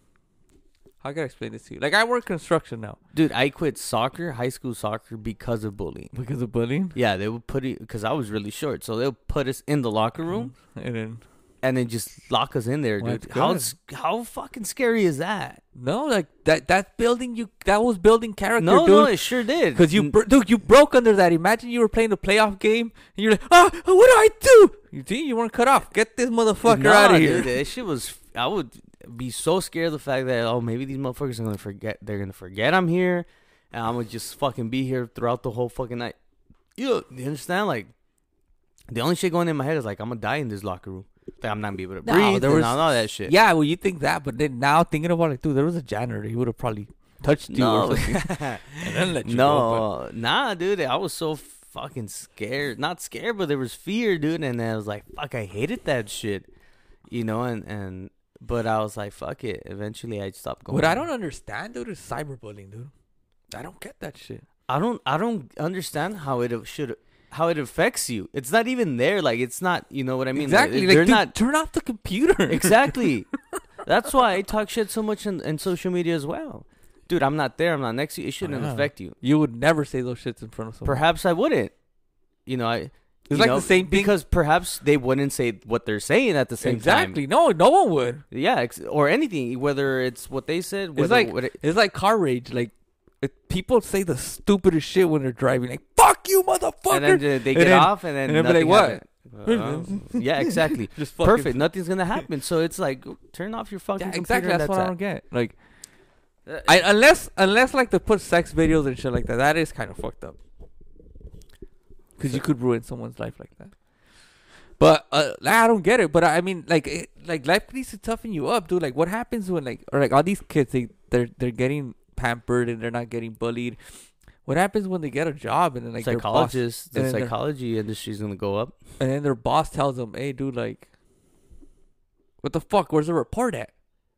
how can I explain this to you? Like I work construction now. Dude, I quit soccer, high school soccer, because of bullying. because of bullying? Yeah, they would put it because I was really short, so they'll put us in the locker room. Mm-hmm. And then and then just lock us in there, Well, dude. How how fucking scary is that? no like that that building you that was building character No, dude no, it sure did. Because you, bro- dude, you broke under that. Imagine you were playing a playoff game and you're like, ah, what do I do? You see, you weren't cut off. Get this motherfucker out of here. Dude, that shit was. I would be so scared of the fact that oh maybe these motherfuckers are gonna forget. They're gonna forget I'm here, and I'm gonna just fucking be here throughout the whole fucking night. You, you understand? Like the only shit going in my head is like I'm gonna die in this locker room. Like I'm not gonna be able to No, breathe. there was- all, all that shit. Yeah, well, you think that, but then now thinking about it, dude, there was a janitor. He would have probably touched you No, or something. [laughs] and then let you go. no, nah, dude. I was so fucking scared. Not scared, but there was fear, dude. And I was like, fuck, I hated that shit. You know, and and but I was like, fuck it. Eventually, I stopped going. what I don't understand, dude, is cyberbullying, dude. I don't get that shit. I don't I don't understand how it should how it affects you. It's not even there. Like it's not. You know what I mean? Like, exactly. they're dude, not turn off the computer. [laughs] exactly. That's why I talk shit so much in, in social media as well. Dude, I'm not there. I'm not next to you. It shouldn't affect you. you would never say those shits in front of someone. Perhaps I wouldn't. You know, I. It's like know, the same thing. because perhaps they wouldn't say what they're saying at the same time. exactly. No, no one would. Yeah, ex- or anything, whether it's what they said. Whether, It's like it, it's like car rage. Like it, people say the stupidest shit when they're driving. Like "fuck you, motherfucker." and then they, they And get then- off, and then and then be like, nothing "What?" happened. [laughs] Uh, yeah, exactly. [laughs] Just Perfect. Nothing's gonna happen. So it's like turn off your fucking Yeah, computer. exactly. and That's what I don't get. Like, Uh, I unless unless like they put sex videos and shit like that. That is kind of fucked up. Because you could ruin someone's life like that. But uh, I don't get it. But I mean, like, it, like life needs to toughen you up, dude. Like, what happens when like or like all these kids they they're they're getting pampered and they're not getting bullied. What happens when they get a job and then like their boss, psychologists, the psychology industry's gonna go up. and then their boss tells them, "Hey, dude, like, what the fuck? Where's the report at?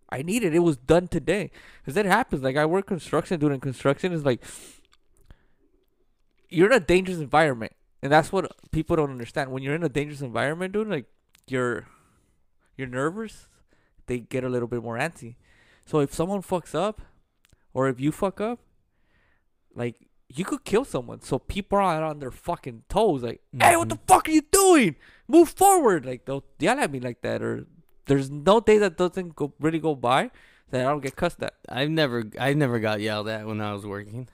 I need it. It was done today." Because that happens. Like, I work construction. Doing construction is like you're in a dangerous environment, and that's what people don't understand. When you're in a dangerous environment, dude, like you're you're nervous. They get a little bit more antsy. So if someone fucks up, or if you fuck up, like you could kill someone. So people are on their fucking toes, like, "Hey, what the mm-hmm. fuck are you doing? Move forward!" Like they'll yell at me like that, or there's no day that doesn't go really go by that I don't get cussed at. I've never, I never got yelled at when I was working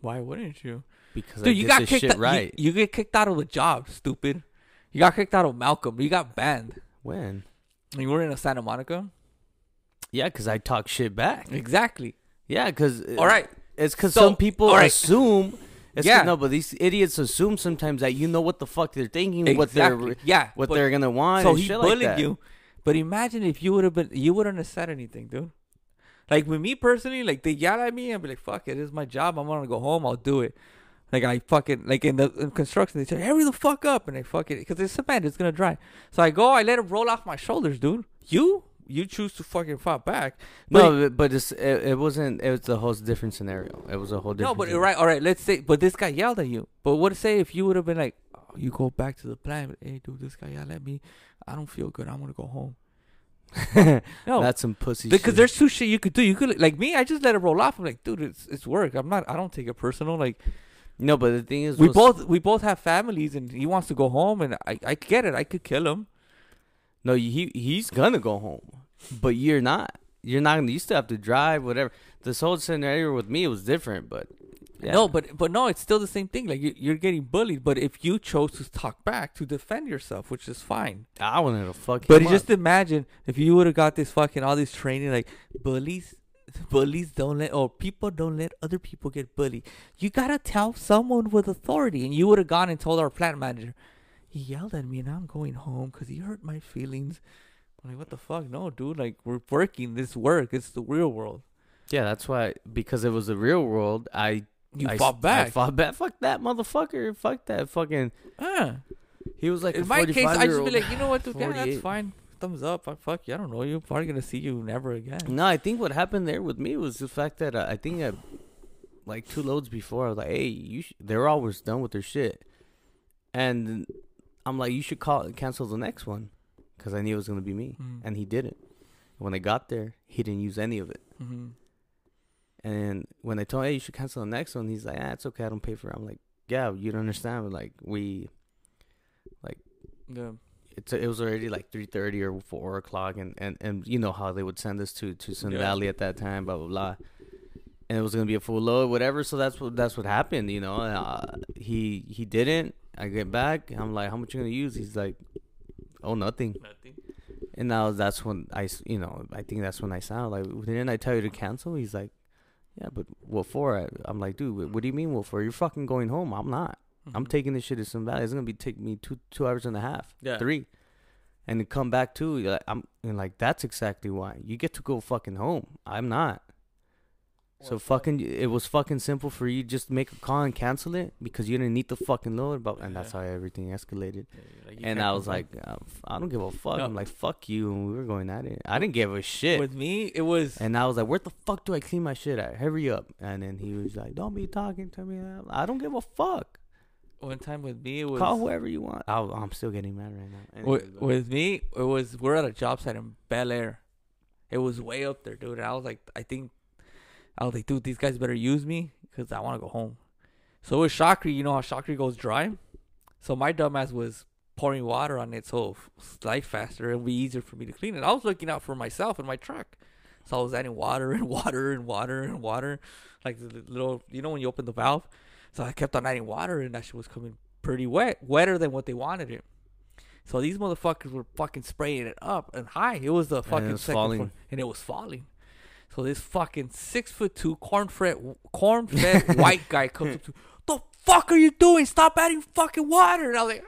Why wouldn't you? because I Dude, you did got this kicked. shit out, right. You, you get kicked out of the job, stupid. You got kicked out of Malcolm. You got banned. when? You were in a Santa Monica. Yeah, because I talk shit back. Exactly. Yeah, because uh, All right. It's because So, some people right. assume. It's Yeah. no, but these idiots assume sometimes that you know what the fuck they're thinking, what they're yeah. what but- they're gonna want. So and he bullied like you. But imagine if you would have been, you wouldn't have said anything, dude. Like with me personally, like they yell at me, I'd be like, "Fuck it, it's my job. I'm gonna go home. I'll do it." Like I fucking like in the in construction, they say, "Hurry the fuck up!" and I fuck it because it's cement, it's gonna dry. So I go, I let it roll off my shoulders, dude. You, you choose to fucking fight back. But No, but, but it's, it, it wasn't. It was a whole different scenario. It was a whole different. No, but scenario. right, all right. Let's say, but this guy yelled at you. But what say if you would have been like, oh, you go back to the plant? Hey, dude, this guy yelled at me. I don't feel good. I'm gonna go home. [laughs] No, That's some pussy. because shit. there's two shit you could do. You could like me. I just let it roll off. I'm like, dude, it's it's work. I'm not. I don't take it personal. Like no, but the thing is, we both we both have families, and he wants to go home, and I I get it. I could kill him. No, he he's gonna go home, but you're not. You're not gonna. You still have to drive, whatever. This whole scenario with me was different, but yeah. No, but but no, it's still the same thing. Like you, you're getting bullied, but if you chose to talk back to defend yourself, which is fine. I wanted to fuck. But just imagine if you would have got this fucking all this training, like bullies, bullies don't let or people don't let other people get bullied. You gotta tell someone with authority, and you would have gone and told our plant manager. He yelled at me, and I'm going home because he hurt my feelings. I'm like, what the fuck? No, dude. Like we're working. This work. It's the real world. yeah, that's why because it was the real world. I You I, fought I fought back. Fuck that motherfucker. Fuck that fucking. Ah. He was like In my case, I just be like, you know what, dude? Yeah, that's fine. Thumbs up. I fuck you. I don't know you. Probably gonna see you never again. No, I think what happened there with me was the fact that uh, I think I, like two loads before, I was like, "Hey, you," sh-, they're always done with their shit, and I'm like, "You should call cancel the next one," because I knew it was gonna be me, Mm. and he didn't. When I got there, he didn't use any of it, Mm-hmm. and when I told, "Hey, you should cancel the next one," he's like, "Ah, it's okay, I don't pay for it." I'm like, "Yeah, you don't understand. Like we, like, Yeah. it's it was already like three thirty or four o'clock, and, and and you know how they would send us to to Sun Yeah. Valley at that time, blah blah blah, and it was gonna be a full load, whatever. So that's what that's what happened, you know. Uh, he he didn't. I get back. I'm like, how much you gonna use? He's like, oh nothing. Nothing. And now that's when I, you know I think that's when I sound like didn't I tell you to cancel? He's like, yeah, but what for? I'm like, dude, what do you mean what for? You're fucking going home. I'm not. I'm Mhm. taking this shit to Sun Valley. It's gonna be take me two two hours and a half, Yeah. three, and to come back too. You're like, I'm and like that's exactly why you get to go fucking home. I'm not. So fucking, it was fucking simple for you just make a call and cancel it because you didn't need the fucking load. But and that's how everything escalated. Like, you And can't I was complain. like, uh, I don't give a fuck. No. I'm like, fuck you. And we were going at it. I didn't give a shit. with me, it was. And I was like, where the fuck do I clean my shit at? Hurry up. And then he was like, don't be talking to me. I don't give a fuck. one time with me it was Call whoever you want. I'll, I'm still getting mad right now. with, with me it was we're at a job site in Bel Air. It was way up there, dude. And I was like, I think I was like, dude, these guys better use me because I want to go home. So with shotcrete, you know how shotcrete goes dry. So my dumbass was pouring water on it so f- slide faster and be easier for me to clean it. I was looking out for myself and my truck. So I was adding water and [laughs] water and water and water, like the little, you know, when you open the valve. So I kept on adding water, and that shit was coming pretty wet, wetter than what they wanted it. So these motherfuckers were fucking spraying it up and high. It was the fucking was second falling. floor, and it was falling. So this fucking six foot two corn fed corn fed [laughs] white guy comes up to, the fuck are you doing? Stop adding fucking water. And I was like,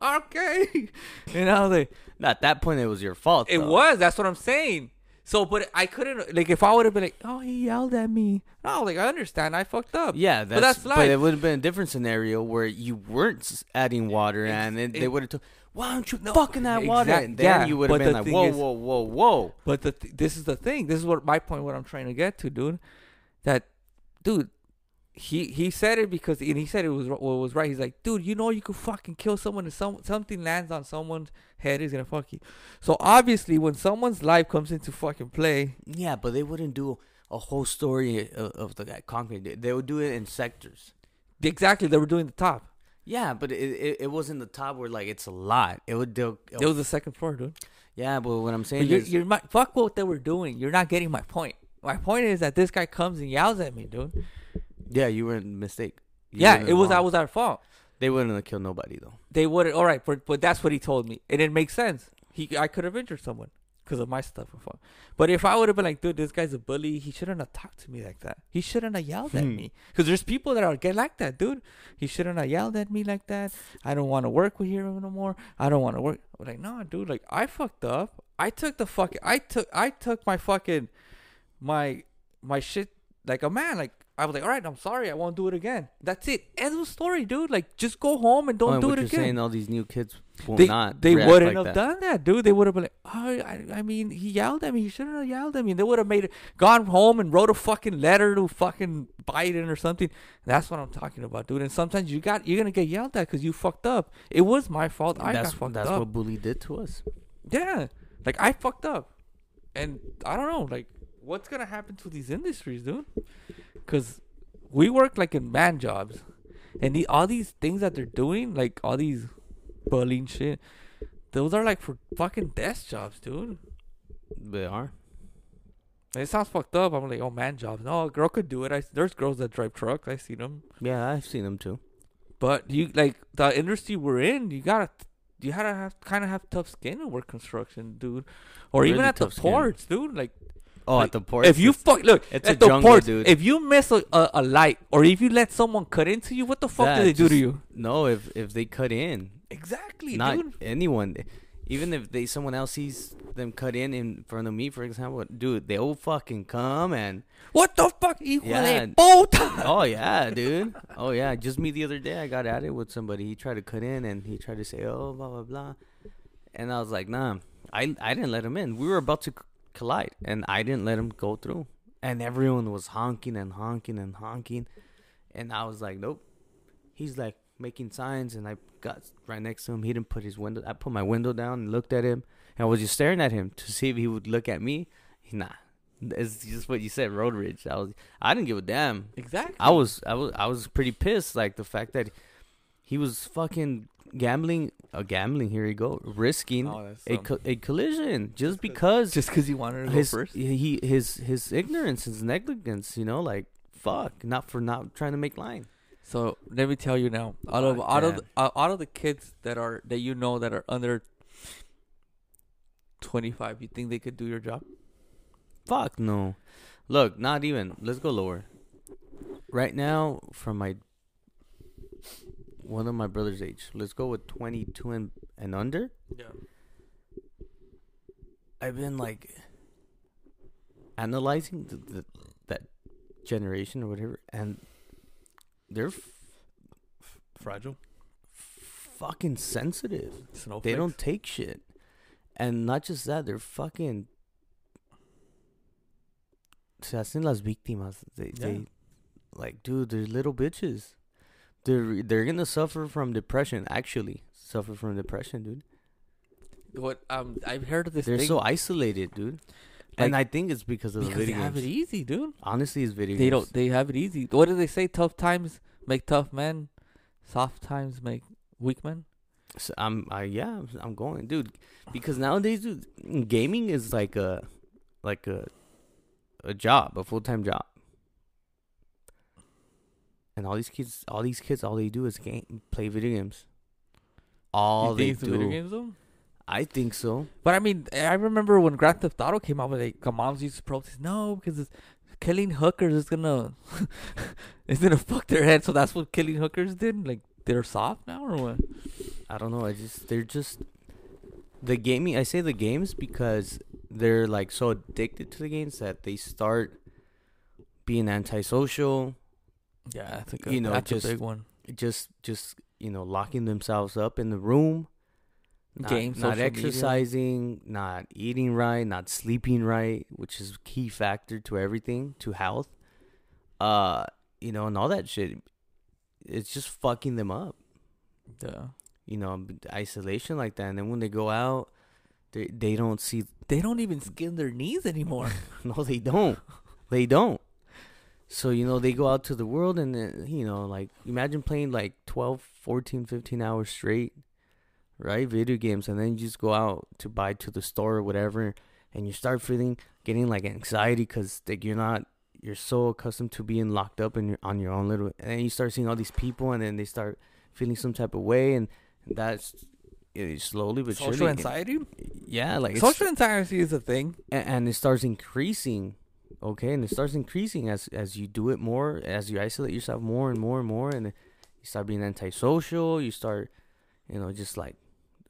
"Ah, okay. [laughs] And I was like, at that point, it was your fault. it though. was. That's what I'm saying. So, but I couldn't like if I would have been like, oh, he yelled at me. No, like I understand, I fucked up. Yeah, that's, that's but, it would have been a different scenario where you weren't adding water, and it, they would have told, "Why don't you No, fucking add water?" exact- And then yeah, you would but have been the like, thing "Whoa, is- whoa, whoa, whoa!" But the th- this is the thing. This is what my point. What I'm trying to get to, dude. That, dude, he he said it because and he said it was what was right. He's like, dude, you know you could fucking kill someone if some something lands on someone's head is gonna fuck you. So obviously, when someone's life comes into fucking play, Yeah, but they wouldn't do a whole story of, of the guy conquering. They would do it in sectors. exactly they were doing the top. Yeah, but it, it, it wasn't the top where like it's a lot. It would do. It was the second floor, dude. yeah, but what I'm saying you're, is, you're my, fuck what they were doing. You're not getting my point. My point is that this guy comes and yells at me, dude. yeah, you were in mistake. You yeah, it was I was at fault. They wouldn't have killed nobody though. They would all right, but but that's what he told me, and it makes sense. He I could have injured someone because of my stuff before. But if I would have been like, dude, this guy's a bully, he shouldn't have talked to me like that. He shouldn't have yelled at Hmm. me. Because there's people that are get like that, dude. He shouldn't have yelled at me like that. I don't want to work with you no more. I don't want to work. I'm like, no, dude. Like I fucked up. I took the fucking. I took. I took my fucking, my my shit like a man. Like I was like, all right, I'm sorry. I won't do it again. That's it. End of story, dude. Like just go home and don't Oh, and do it again saying, all these new kids will they, not. they wouldn't like have that. done that, dude. They would have been like, oh, I, I mean, he yelled at me. He shouldn't have yelled at me. They would have made it, gone home and wrote a fucking letter to fucking Biden or something. That's what I'm talking about, dude. And sometimes you got, you're gonna get yelled at because you fucked up. It was my fault. I that's got fucked that's up. what bully did to us. yeah, like I fucked up, and I don't know, like what's gonna happen to these industries, dude? Because we work like in man jobs, and the, all these things that they're doing, like all these bullying shit, those are like for fucking desk jobs, dude. They are. It sounds fucked up. I'm like, oh, man jobs. No, a girl could do it. I there's girls that drive trucks. I see them. Yeah, I've seen them too. But you like the industry we're in. You gotta, you gotta have kind of have tough skin to work construction, dude. Or even at the skin. ports, dude. Like Oh, Like, at the port. if you fuck, look it's at a the jungle, ports, dude. if you miss a, a, a light, or if you let someone cut into you, what the fuck do That they do to you? no, if if they cut in, Exactly, not dude. anyone, even if they someone else sees them cut in in front of me, for example, dude, they'll fucking come and What the fuck? Hijo Yeah. de puta. oh yeah, dude, oh yeah. Just me the other day, I got at it with somebody. He tried to cut in and he tried to say, oh blah blah blah, and I was like, nah, I I didn't let him in. We were about to c- collide, and I didn't let him go through. And everyone was honking and honking and honking, and I was like, nope. He's like making signs, and I got right next to him. He didn't put his window. I put my window down and looked at him, and I was just staring at him to see if he would look at me. He, nah, it's just what you said, road rage. I was, I didn't give a damn. Exactly. I was, I was, I was pretty pissed. Like the fact that he was fucking gambling, uh, gambling. Here you go, risking Oh, a co- a collision just because just because he wanted to go his first. he his his ignorance, his negligence. You know, like fuck, not for not trying to make line. So let me tell you now, out of Fuck out of the, uh, out of the kids that are that you know that are under twenty five, you think they could do your job? Fuck no. Look, not even. Let's go lower. Right now, from my one of my brother's age, let's go with twenty two and and under. Yeah. I've been like analyzing the, the, that generation or whatever, and they're f- Fragile. fucking sensitive. Snowflakes. They don't take shit, and not just that, they're fucking. Se hacen las víctimas. They, Yeah. they, like, dude, they're little bitches. They're they're gonna suffer from depression. Actually, suffer from depression, dude. What um I've heard of this They're thing so isolated, dude. And I think it's because of the because they video have it easy, dude. Honestly, it's video They games. don't. They have it easy. What do they say? Tough times make tough men. Soft times make weak men. So I'm, I yeah, I'm- going, dude. Because nowadays, dude, gaming is like a, like a, a job, a full time job. And all these kids, all these kids, all they do is game, play video games. All you they the do. video games though? I think so. But I mean, I remember when Grand Theft Auto came out, like moms used to protest, no, because it's killing hookers is gonna, [laughs] it's gonna fuck their head. So that's what killing hookers did. Like they're soft now or what? I don't know. I just they're just the gaming. I say the games because they're like so addicted to the games that they start being antisocial. Yeah, that's a good. You know, that's just a big one. Just just you know locking themselves up in the room. Not, Game, not social media. exercising, not eating right, not sleeping right, which is key factor to everything to health. Uh, you know, and all that shit. It's just fucking them up. Yeah. you know, isolation like that. And then when they go out, they they don't see. They don't even skin their knees anymore. [laughs] No, they don't. They don't. So you know, they go out to the world, and then, you know, like imagine playing like 12, 14, 15 hours straight, right? Video games, and then you just go out to buy to the store or whatever, and you start feeling getting like anxiety because like you're not. You're so accustomed to being locked up in your, on your own little, and then you start seeing all these people, and then they start feeling some type of way, and that's it, slowly but Social surely. anxiety. Yeah, like Social anxiety is a thing. and, and it starts increasing. Okay, and it starts increasing as as you do it more, as you isolate yourself more and more and more, and you start being antisocial. You start, you know, just like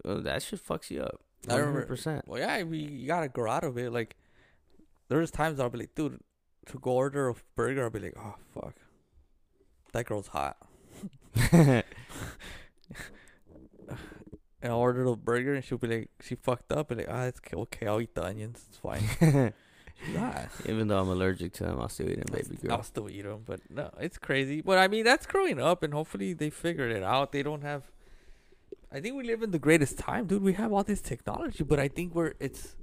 uh, that shit fucks you up. I remember- hundred percent. Well, yeah, we you gotta grow out of it. Like, there's times I'll be like, dude, to go order a burger, I'll be like, oh fuck, that girl's hot. And I'll order a burger, and she'll be like, she fucked up, and like, ah, it's okay, okay, I'll eat the onions, it's fine. [laughs] Not. Even though I'm allergic to them, I'll still eat them, baby girl. I'll still eat them, but no, it's crazy. But I mean, that's growing up, and hopefully they figured it out. They don't have. I think we live in the greatest time, dude. We have all this technology, but I think we're it's.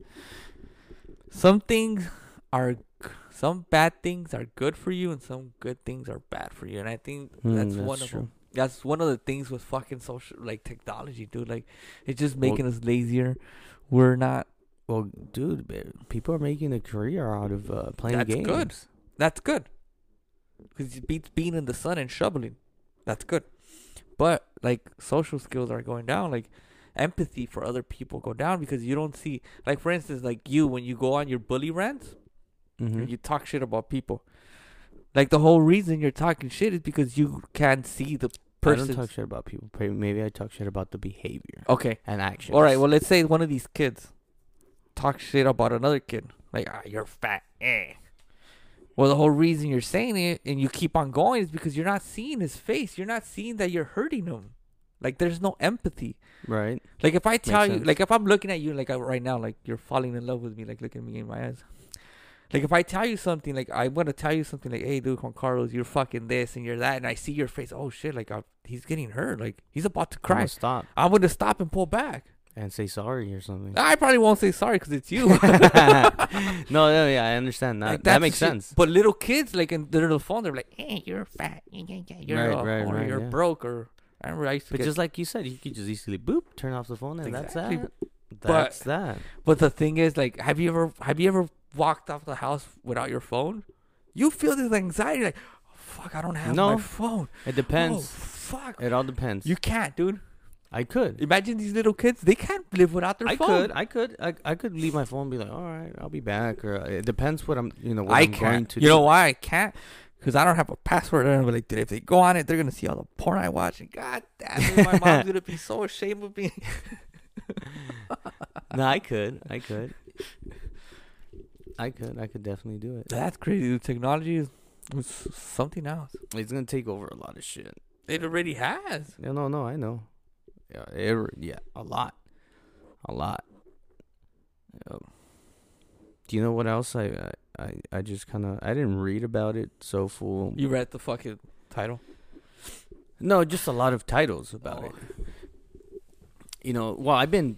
Some things are, some bad things are good for you, and some good things are bad for you, and I think Hmm, that's, that's one of true. them. That's one of the things with fucking social, like technology, dude. Like, it's just Well- making us lazier. We're not. Well, dude, people are making a career out of uh, playing That's games. good. That's good. Because it beats being in the sun and shoveling. That's good. But like social skills are going down. Like empathy for other people go down because you don't see. Like for instance, like you when you go on your bully rants, Mhm. you talk shit about people. Like the whole reason you're talking shit is because you can't see the person. I don't talk shit about people. Maybe I talk shit about the behavior Okay. and action. All right. Well, let's say one of these kids talk shit about another kid, like ah, you're fat. Eh. Well, the whole reason you're saying it and you keep on going is because you're not seeing his face. You're not seeing that you're hurting him. Like there's no empathy. right? Like if I tell you, sense. like if I'm looking at you, like uh, right now, like you're falling in love with me, like looking me in my eyes. Like if I tell you something, like I want to tell you something, like hey, dude, Juan Carlos, you're fucking this and you're that, and I see your face, oh shit, like i he's getting hurt, like he's about to I'm cry. Stop I'm gonna stop and pull back. And say sorry or something. I probably won't say sorry because it's you. [laughs] [laughs] no, no, yeah, I understand that. Like, that makes shit. sense. But little kids, like in their little phone, they're like, "Hey, you're fat. You're Right, right, or right, You're yeah. broke." Or I remember I used to But get. just like you said, you could just easily boop, turn off the phone, and Exactly. that's that. But- that. but the thing is, like, have you ever have you ever walked off the house without your phone? You feel this anxiety, like, oh, "Fuck, I don't have No. my phone." It Oh, depends. fuck. It all depends. You can't, dude. I could. Imagine these little kids; they can't live without their I phone. could. I could. I, I could leave my phone and be like, all right, I'll be back. Or uh, it depends what I'm. You know, what I am going to. You do. know why I can't? Because I don't have a password. And I'm like, dude, if they go on it, they're gonna see all the porn I watch. And god damn it, my mom's gonna be so ashamed of me. [laughs] no, I could. I could. I could. I could definitely do it. That's crazy. The technology is was something else. It's gonna take over a lot of shit. It already has. No, no, no. I know. Yeah, it, yeah, a lot, a lot. Yep. Do you know what else I I I, I just kind of I didn't read about it so full. You read the fucking title. No, just a lot of titles about Oh. it. You know, well, I've been,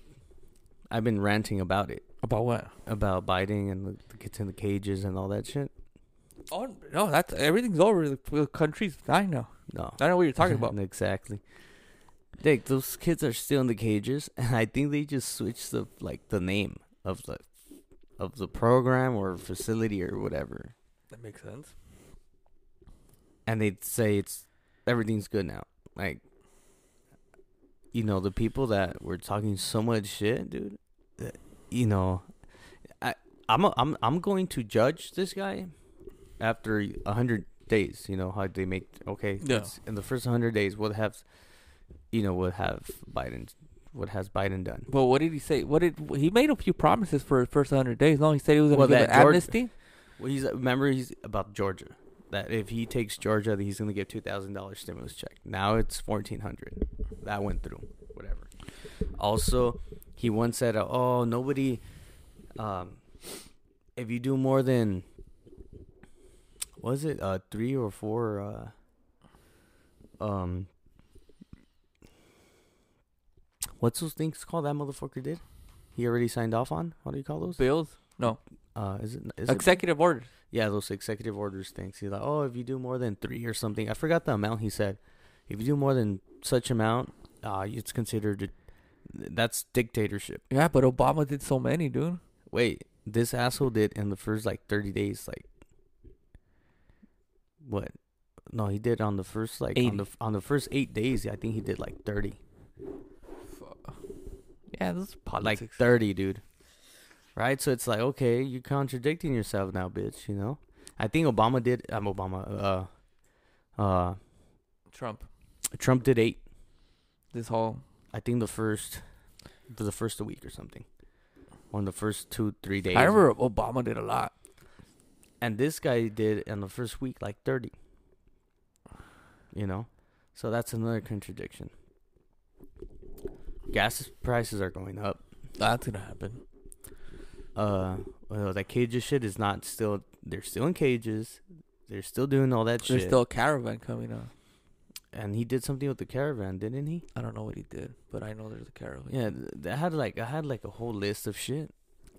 I've been ranting about it, About what? about Biden and the, the kids in the cages and all that shit. Oh no, that's everything's over. The, the country's dying now. No, I know what you're talking [laughs] about. exactly. Dick, those kids are still in the cages, [laughs] and I think they just switched the like the name of the of the program or facility or whatever, That makes sense. and they say it's everything's good now. Like, you know, the people that were talking so much shit, dude. That, you know, I I'm a, I'm I'm going to judge this guy after a hundred days. You know how they make okay. Yeah. In the first hundred days, what have you know what have Biden what has Biden done? Well, what did he say? What did he made a few promises for his first hundred days? No, he said he was going Well, to give that an amnesty. Well, he's remember he's about Georgia. That if he takes Georgia, that he's gonna give two thousand dollars stimulus check. Now it's fourteen hundred. That went through. Whatever. Also, he once said, uh, "Oh, nobody. Um, if you do more than was it uh three or four uh um what's those things called that motherfucker did? He already signed off on. What do you call those? Bills. No, Uh, is it is it executive orders. yeah, those executive orders things. He's like, oh, if you do more than three or something, I forgot the amount he said. If you do more than such amount, uh, it's considered. That's dictatorship. Yeah, but Obama did so many, dude. Wait, this asshole did in the first like thirty days, like what? No, he did on the first like on the on the first eight days. I think he did like thirty, Yeah, this is like thirty, dude. Right, so it's like okay, you're contradicting yourself now, bitch. You know, I think Obama did. I'm Obama. Uh, uh, Trump. Trump did eight. This whole I think the first, for the first a week or something, on the first two three days. I remember Obama did a lot. and this guy did in the first week like thirty. You know, so that's another contradiction. Gas prices are going up. That's gonna happen. Uh, well, that cages shit is not still. They're still in cages. They're still doing all that There's shit. There's still a caravan coming up. and he did something with the caravan, didn't he? I don't know what he did, but I know there's a caravan. Yeah, I had like I had like a whole list of shit.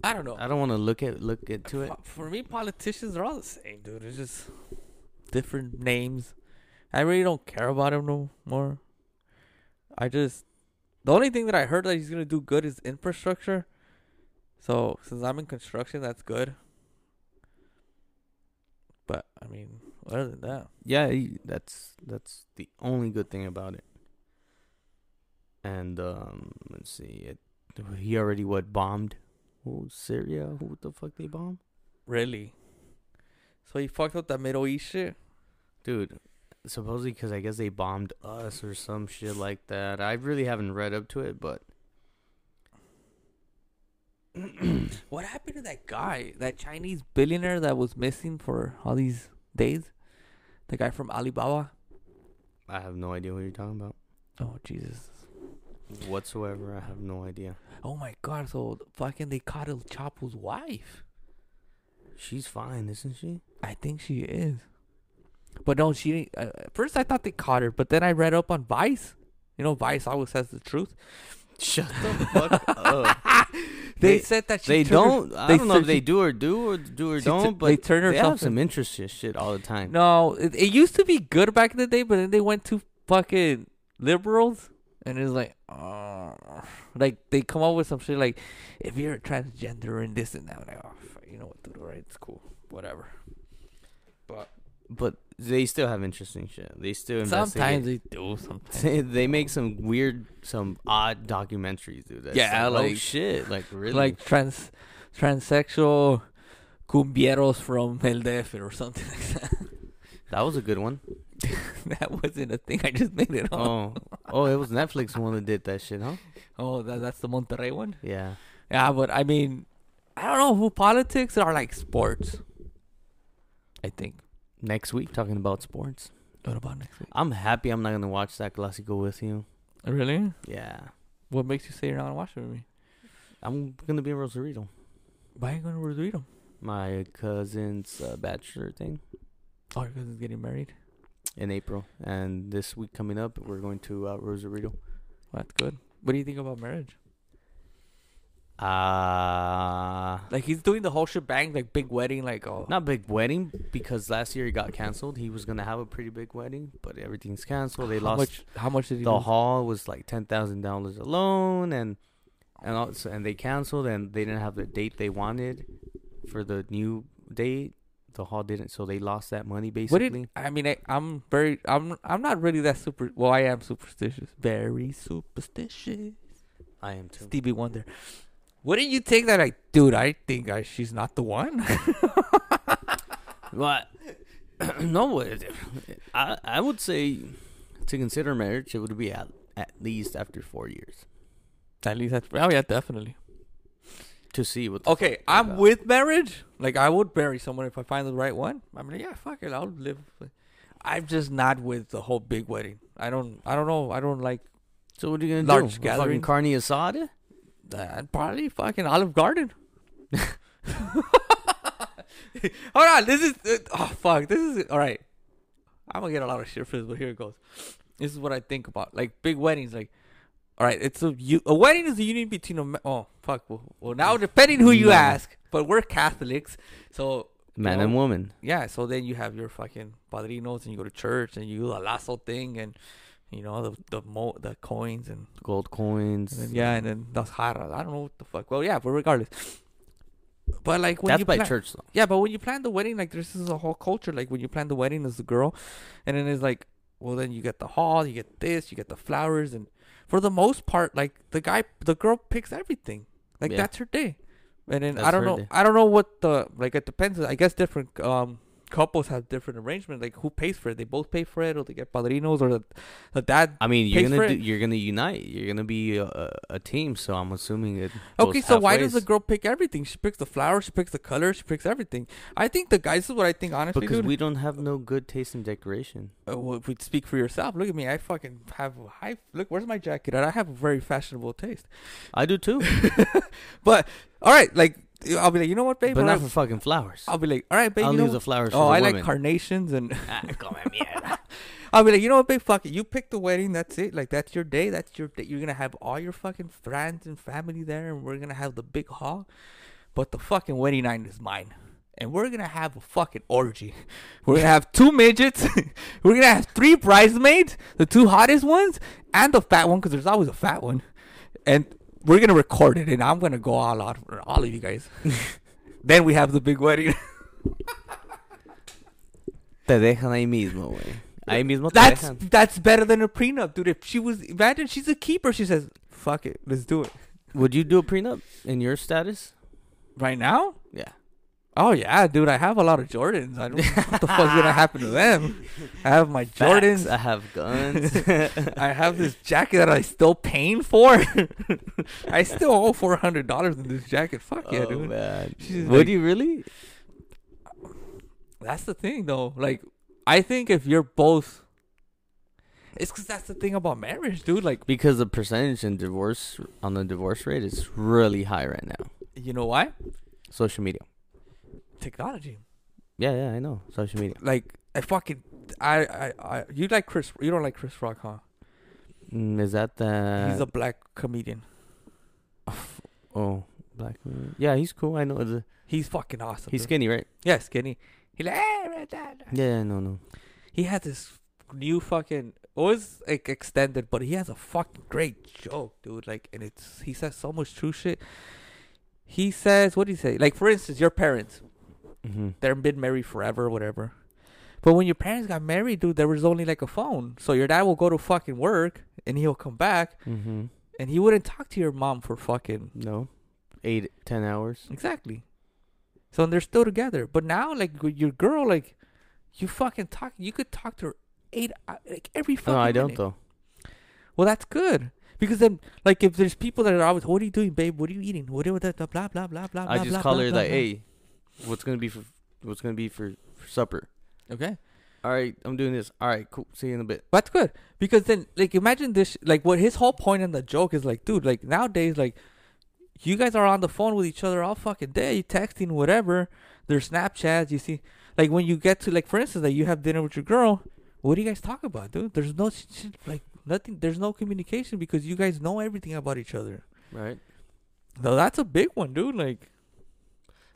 I don't know. I don't want to look at look into it. For- For me, politicians are all the same, dude. It's just different names. I really don't care about him no more. I just the only thing that I heard that he's gonna do good is infrastructure. So since I'm in construction, that's good. But I mean, other than that, Yeah, he, that's that's the only good thing about it. And um, let's see, it, he already what bombed? Who Syria? Who the fuck they bomb? really. So he fucked up that Middle East shit. Dude, supposedly because I guess they bombed us or some shit like that. I really haven't read up to it, but [clears throat] What happened to that guy, that Chinese billionaire that was missing for all these days? The guy from Alibaba. I have no idea what you're talking about Oh Jesus. whatsoever. I have no idea. Oh my god, so fucking they caught El Chapo's wife. She's fine, isn't she? I think she is. But no, she didn't. Uh, at first, I thought they caught her, but then I read up on Vice. You know, Vice always says the truth. Shut the fuck up. [laughs] They, They- said that she They don't. I they don't know if they do or do or do or don't. But they turn herself. they have some interesting shit all the time. No, it, it used to be good back in the day, but then they went to fucking liberals, and it's like, uh, like they come up with some shit like, if you're a transgender and this and that, like, oh, you know what, dude, right? It's cool, whatever. But But they still have interesting shit. They still sometimes they do. Sometimes [laughs] They, they make some weird, some odd documentaries, dude. That's Yeah, like, oh like- shit, like really, like trans transsexual cumbieros from El DF or something like that. that was a good one. [laughs] that wasn't a thing. I just made it up. Oh, oh, it was Netflix one that did that shit, huh? Oh, that, that's the Monterrey one. Yeah. Yeah, but I mean, I don't know who politics are like sports. I think. Next week, talking about sports. What about next week? I'm happy I'm not gonna watch that Clásico with you. Really? Yeah, What makes you say you're not gonna watch it with me? I'm gonna be in Rosarito. Why are you gonna read them? My cousin's uh, bachelor thing. Oh, your cousin's getting married. in April, and this week coming up, we're going to uh, Rosarito. That's good. What do you think about marriage? Uh Like he's doing the whole shebang, like big wedding, like oh, not big wedding because last year he got canceled. He was gonna have a pretty big wedding, but everything's canceled. They how lost much? How much did he the lose? hall was like ten thousand dollars alone, and and also and they canceled and they didn't have the date they wanted for the new date. The hall didn't, so they lost that money basically. did I mean? I, I'm very. I'm. I'm not really that super. Well, I am superstitious. Very superstitious. I am too. Stevie Wonder. Wouldn't you take that? Like, dude, I think I, she's not the one. What? [clears throat] no, I I would say to consider marriage, it would be at at least after four years At least that's. Oh yeah, definitely. to see what. Okay, I'm about. with marriage. Like, I would marry someone if I find the right one. I'm like, yeah, fuck it, I'll live. I'm just not with the whole big wedding. I don't. I don't know. I don't like So what are you gonna large do? Fucking gatherings. carne asada? That. Probably fucking Olive Garden. [laughs] Hold on, this is uh, oh fuck, this is all right. I'm gonna get a lot of shit for this, but here it goes. This is what I think about like big weddings. Like, all right, it's a you a wedding is a union between a ma- oh fuck. Well, well now depending who you ask, but we're Catholics, so Man No. and woman. yeah. So then you have your fucking padrinos and you go to church and you do the lasso thing and you know the the mo the coins and Gold coins. and then, yeah, and then las jarras. I don't know what the fuck. Well, yeah, but regardless. But like when That's you by plan, church though. yeah, but when you plan the wedding, like this is a whole culture. Like when you plan the wedding as the girl, and then it's like, well, then you get the hall, you get this, you get the flowers, and for the most part, like the guy, the girl picks everything. Like Yeah. that's her day. And then I don't know, day. I don't know what the like. It depends. I guess different um couples have different arrangements. Like who pays for it? They both pay for it, or they get padrinos, or the, the dad I mean, you're gonna do, you're gonna unite. You're gonna be a, a, team. So I'm assuming it. Okay, so why does the girl pick everything? She picks the flowers, she picks the colors, she picks everything. I think the guys this is what I think honestly, Because dude. we don't have no good taste in decoration. uh, well, if we speak for yourself, look at me. I fucking have high. Look, where's my jacket? And I have a very fashionable taste. I do too, [laughs] But all right, like I'll be like, you know what, babe? but All not right. for fucking flowers. I'll be like, all right, babe. I'll you know the flowers Oh, I like carnations and Ah, [laughs] come at mierda. [laughs] I'll be like, you know what, babe? Fuck it. You pick the wedding. That's it. Like that's your day. That's your day. You're gonna have all your fucking friends and family there, and we're gonna have the big hall. But the fucking wedding night is mine, and we're gonna have a fucking orgy. [laughs] We're gonna have two midgets. we're gonna have three bridesmaids, the two hottest ones, and the fat one, because there's always a fat one. And we're gonna record it, and I'm gonna go all out for all of you guys. [laughs] then we have the big wedding. [laughs] Te dejan ahí mismo, güey. Ahí mismo te That's dejan. that's better than a prenup, dude. If she was imagine she's a keeper, she says, "Fuck it, let's do it." Would you do a prenup in your status? Right now? Yeah. Oh yeah, dude. I have a lot of Jordans. I don't know what the fuck's gonna happen to them. [laughs] I have my Facts. Jordans. I have guns. [laughs] I have this jacket that I still paying for. [laughs] I still owe four hundred dollars in this jacket. Fuck yeah, oh, dude. man. She's Would like- you really? That's the thing, though. Like, I think if you're both, it's because that's the thing about marriage, dude. Like, Because the percentage in divorce on the divorce rate is really high right now. you know why? Social media. Technology. Yeah, yeah, I know. Social media. Like, I fucking, I, I, I. You like Chris? You don't like Chris Rock, huh? Mm, is that the? He's a black comedian. [sighs] oh black. man. Yeah, he's cool. I know. The, He's fucking awesome. he's dude. skinny, right? Yeah, skinny. He like, "Eh, right, da, da." Yeah, no, no. He has this new fucking. It was like extended, but he has a fucking great joke, dude. Like, and it's he says so much true shit. He says, what do you say? Like, for instance, your parents, Mm-hmm. they're been married forever, whatever. But when your parents got married, dude, there was only like a phone. So your dad will go to fucking work and he'll come back Mm-hmm. and he wouldn't talk to your mom for fucking No, eight, ten hours. Exactly. So they're still together. But now, like your girl, like you fucking talk. You could talk to her eight, uh, like every fucking. No, I don't minute. though. Well, that's good because then, like, if there's people that are always, "What are you doing, babe? What are you eating? What are you that? Blah blah blah blah blah." I blah, just blah, call blah, her blah, like, blah." hey, what's gonna be for what's gonna be for, for supper? Okay, All right, I'm doing this. All right, cool. See you in a bit. that's good because then, like, imagine this. Like, what his whole point in the joke is like, dude, like nowadays, like, you guys are on the phone with each other all fucking day, texting, whatever. There's Snapchats. You see, like when you get to like, for instance, like you have dinner with your girl. what do you guys talk about, dude? There's no like nothing. There's no communication because you guys know everything about each other. Right. So that's a big one, dude. Like,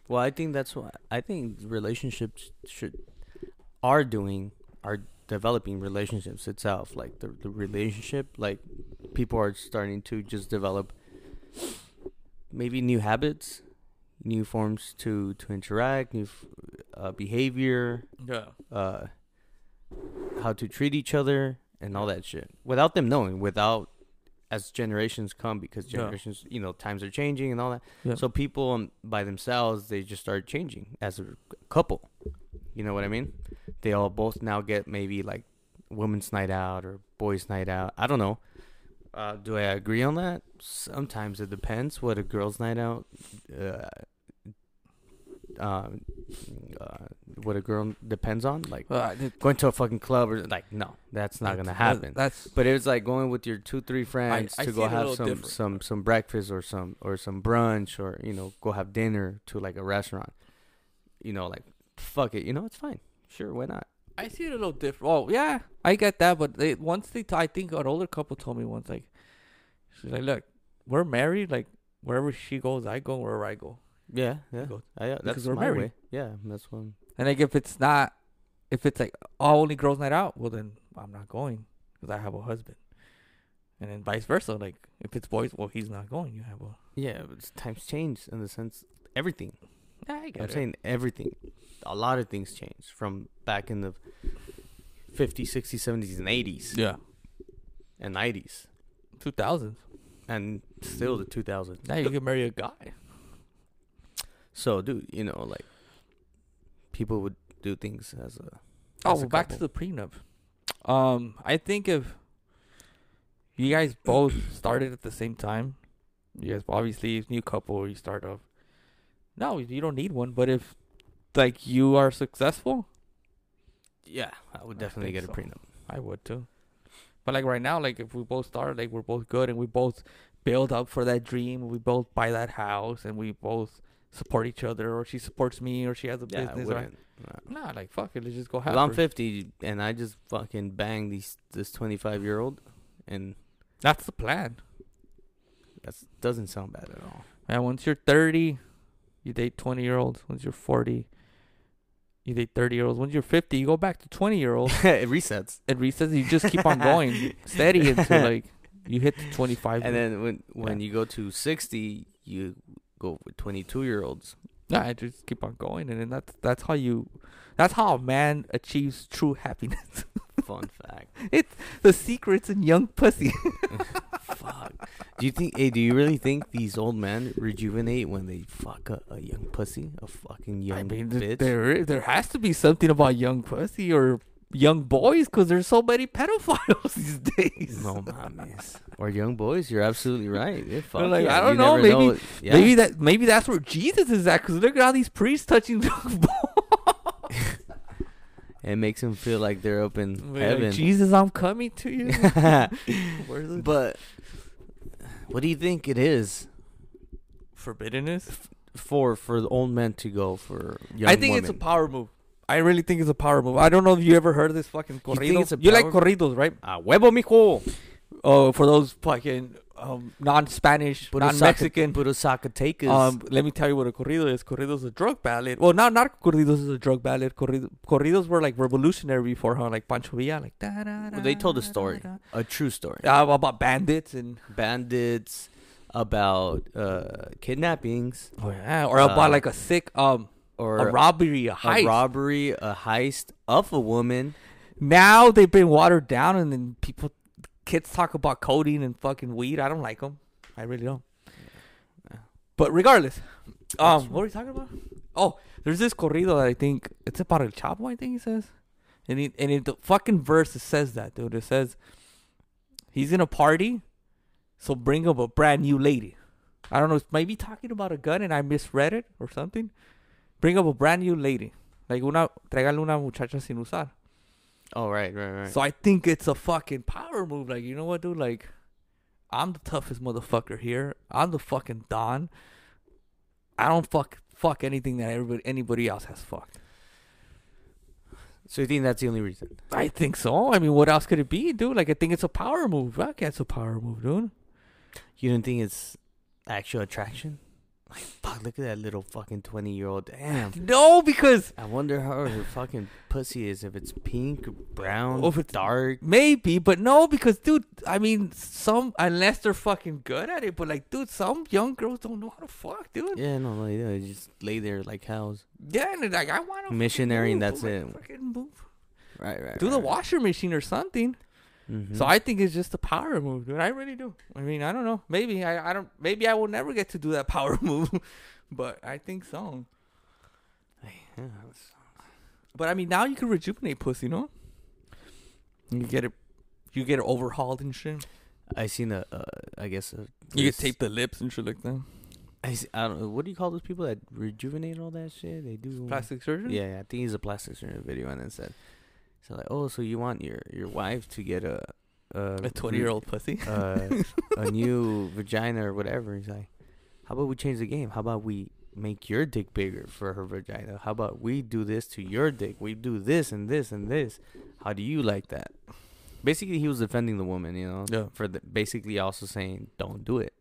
Well, I think that's what I think relationships should are doing are developing relationships itself. Like the the relationship, like people are starting to just develop maybe new habits, new forms to to interact, new uh, behavior, yeah, uh, how to treat each other, and all that shit without them knowing. Without as generations come, because Yeah. generations, you know, times are changing and all that. yeah. So people um, by themselves, they just start changing as a couple. You know what I mean? They all both now get maybe like women's night out or boys' night out. I don't know. Uh, do I agree on that? Sometimes it depends what a girls' night out. Uh, uh, uh, what a girl depends on, like Well, did- going to a fucking club or like no, that's not gonna happen. That's But it's like going with your two, three friends I to see go have some different. some some breakfast or some or some brunch or you know go have dinner to like a restaurant. You know, like fuck it, you know it's fine. Sure, why not? I see it a little different. Oh yeah, I get that, but they once they, t- I think an older couple told me once like, she's like, look, we're married. Like wherever she goes, I go. Wherever I go, Yeah, yeah. go. I, uh, that's we're my married. way. Yeah, that's one. And like if it's not, if it's like oh, only girls' night out, well then I'm not going because I have a husband. And then vice versa. Like if it's boys, well he's not going. You have a. Yeah, but times change in the sense everything. I get I'm it. saying everything. A lot of things changed from back in the 50s, 60s, 70s, and 80s yeah, and 90s, two thousands. and still the 2000s. Now you can marry a guy. So, dude, you know, like people would do things as a. Oh, as a well, back to the prenup. Um, I think if you guys both [coughs] started at the same time, you guys obviously new couple, you start off. No, you don't need one. But if like you are successful, Yeah, I would definitely think get a so. prenup. I would too. But like right now, like if we both start, like we're both good and we both build up for that dream, we both buy that house and we both support each other, or she supports me, or she has a Yeah, business. Wouldn't. Nah. Like fuck it, let's just go have. I'm 50 and I just fucking bang these this 25 year old, and That's the plan. that doesn't sound bad at all. And once you're 30, you date 20 year olds. Once you're 40, you date 30 year olds. Once you're 50, you go back to 20 year olds. [laughs] it resets. It resets. You just keep on going [laughs] steady until like you hit the 25. And then when when Yeah. you go to 60, you go with 22 year olds. I just keep on going, and then that's that's how you, that's how a man achieves true happiness. [laughs] Fun fact. It's the secret's in young pussy. [laughs] Fuck. Do you think? Hey, do you really think these old men rejuvenate when they fuck a, a young pussy, a fucking young I mean, bitch? there there has to be something about young pussy or young boys because there's so many pedophiles [laughs] these days. No mames. Or young boys, you're absolutely right. Yeah, fuck like, yeah, I don't you know, maybe- yeah. Maybe that maybe that's where Jesus is at. Cause look at all these priests touching [laughs] young boys. [laughs] it makes them feel like they're up in Like, heaven. Jesus, I'm coming to you. But what do you think it is forbiddenness? for for the old men to go for young I think it's a power move. I really think it's a power move. I don't know if you ever heard of this fucking You corrido. a you like corridos, right? Ah, huevo, mijo. Oh, for those fucking um, non-Spanish, non-Mexican. Zacatecas. Um, let me tell you what a corrido is. Corridos is a drug ballad. Well, not not corridos is a drug ballad. Corrido, corridos were like revolutionary before, huh? Like Pancho Villa, like. Da, da, Well, they told a story. da, a true story. Uh, about bandits and Bandits, about uh, kidnappings, oh yeah, or about Uh, like a sick um or a robbery, a a heist. robbery, a heist of a woman. now they've been watered down, and then people, kids talk about codeine and fucking weed. I don't like them. I really don't. But regardless, um, what are we talking about? Oh, there's this corrido that I think it's about El Chapo. I think he says, and he, and in the fucking verse it says that dude. It says he's in a party, so bring up a brand new lady. I don't know. It's maybe talking about a gun, and I misread it or something. Bring up a brand new lady, like una tráigale una muchacha sin usar. Oh right, right, right. So I think it's a fucking power move. Like, you know what, dude? Like, I'm the toughest motherfucker here. I'm the fucking Don. I don't fuck fuck anything that everybody anybody else has fucked. So you think that's the only reason? I think so. I mean, what else could it be, dude? Like, I think it's a power move. Fuck, it's a power move, dude. You don't think it's actual attraction? Like, fuck, look at that little fucking 20 year old. Damn. No, because I wonder how her fucking pussy is. If it's pink, or brown, or if it's- dark. maybe, but no, because dude, I mean, some unless they're fucking good at it, but like, dude, some young girls don't know how to fuck, dude. Yeah, no, no, they just lay there like cows. Yeah, and like, I want to Missionary and that's it. Fucking move. Right, right. Do the washer machine or something. Mm-hmm. So I think it's just a power move, dude. I really do. I mean, I don't know. Maybe I, I don't. Maybe I will never get to do that [laughs] power move, but I think so. But I mean, now you can rejuvenate pussy, no? You get it. You get it overhauled and shit. I seen a, uh, I guess a. You can tape the lips and shit like that. I, see, I don't know. What do you call those people that rejuvenate all that shit? They do Plastic surgery. Yeah, yeah, I think he's a plastic surgeon video, and then said, "So like, oh, so you want your your wife to get a a, A twenty-year-old pussy. uh, a [laughs] new vagina or whatever?" He's like, "How about we change the game? How about we make your dick bigger for her vagina? How about we do this to your dick? We do this and this and this. How do you like that?" Basically, he was defending the woman, you know, Yeah. for the basically also saying, "Don't do it,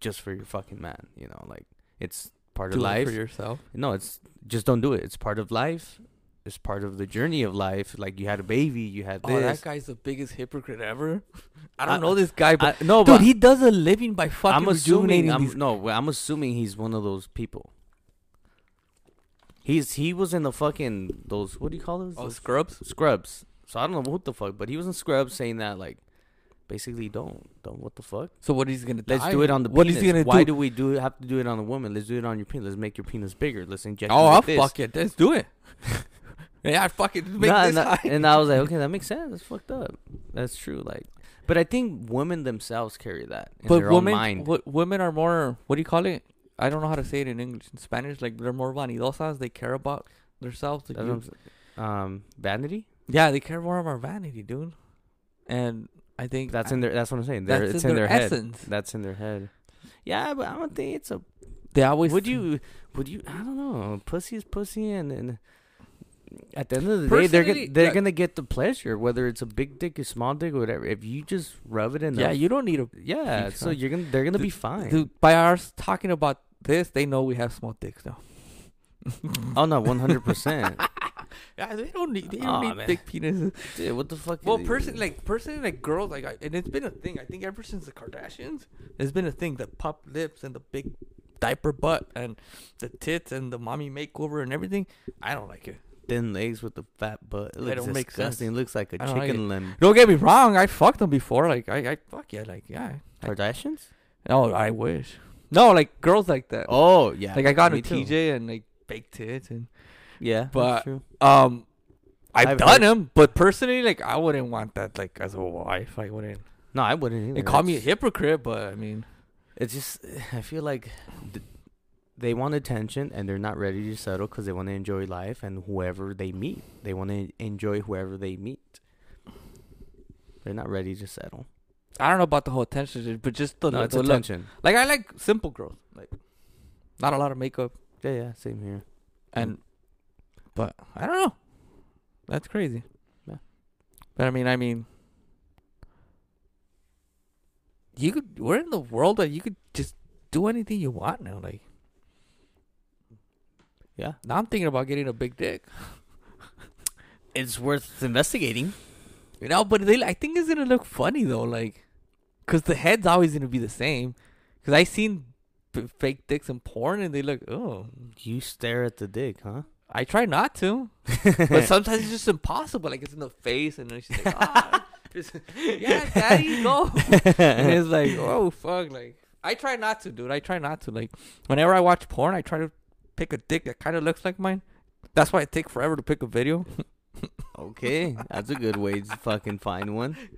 just for your fucking man," you know, like it's part Do of life. for yourself. No, it's just don't do it. It's part of life. It's part of the journey of life. Like you had a baby, you had this. Oh, that guy's the biggest hypocrite ever. [laughs] I don't I- know this guy, but I, no, dude, but he does a living by fucking I'm assuming. I'm, these. no, I'm assuming he's one of those people. He's he was in the fucking those what do you call those? Oh, Those scrubs. scrubs. So I don't know what the fuck, but he was in scrubs saying that like, basically don't don't what the fuck. So what he's gonna? Let's die? do it on the What penis. is he gonna Why do? do we do have to do it on the woman? Let's do it on your penis. Let's make your penis bigger. Let's inject. Oh, I'll this. fuck it. Let's do it. [laughs] yeah, I fucking make Nah, this nah, high. and I was like, okay, that makes sense. That's fucked up. That's true. Like, but I think women themselves carry that in but their women, own mind. wo- women are more. What do you call it? I don't know how to say it in English. In Spanish, like they're more vanidosas. They care about themselves. Like That's you- what I'm s- um, vanity. yeah, they care more about vanity, dude. And I think That's in their. That's what I'm saying. They're, That's it's in in their their, head. essence. That's in their head. Yeah, but I don't think it's a. They always Would you? Would you? I don't know. Pussy is pussy, and and at the end of the day, they're gonna they're like- gonna get the pleasure, whether it's a big dick, a small dick, or whatever. If you just rub it in. Yeah, the, you don't need a. yeah. So you're gonna they're gonna be fine. Dude, by ours talking about this, they know we have small dicks now. Oh no, one hundred percent. [laughs] Yeah, they don't need. They don't Aw, need man. big penises. Dude, what the fuck? Well, person like personally like girls like I, and it's been a thing. I think ever since the Kardashians, it's been a thing. The pup lips and the big diaper butt and the tits and the mommy makeover and everything. I don't like it. Thin legs with the fat butt. It looks don't make disgusting. It looks like a I don't like chicken limb. Don't get me wrong. I fucked them before. Like I, I fuck yeah. Like yeah. I, Kardashians? oh, I wish. No, like girls like that. Oh yeah. like I got me a too. TJ and like baked tits and Yeah, But- that's true. um. I've, I've done heard- them, but personally, like I wouldn't want that like as a wife. I wouldn't. No, I wouldn't either. They call me a hypocrite, but I mean, It's just [sighs] I feel like th- they want attention and they're not ready to settle because they want to enjoy life and whoever they meet. They want to enjoy whoever they meet. They're not ready to settle. I don't know about the whole attention, but just the, No, it's the look. attention. Like I like simple girls, like not a lot of makeup, Yeah, yeah, same here. and mm. but I don't know. That's crazy. Yeah. But I mean, I mean, you could. We're in the world that you could just do anything you want now. Like Yeah, now, I'm thinking about getting a big dick. [laughs] it's worth investigating. You know, but they, I think it's gonna look funny though, like, cause the head's always gonna be the same. Cause I seen b- fake dicks in porn and they look. Oh, You stare at the dick, huh? I try not to, [laughs] but sometimes it's just impossible. Like it's in the face, and then she's like, ah, [laughs] yeah, daddy, go. and it's like, oh fuck, like I try not to, dude. I try not to. Like whenever I watch porn, I try to pick a dick that kind of looks like mine. That's why it takes forever to pick a video. Okay, that's a good way to fucking find one. [laughs]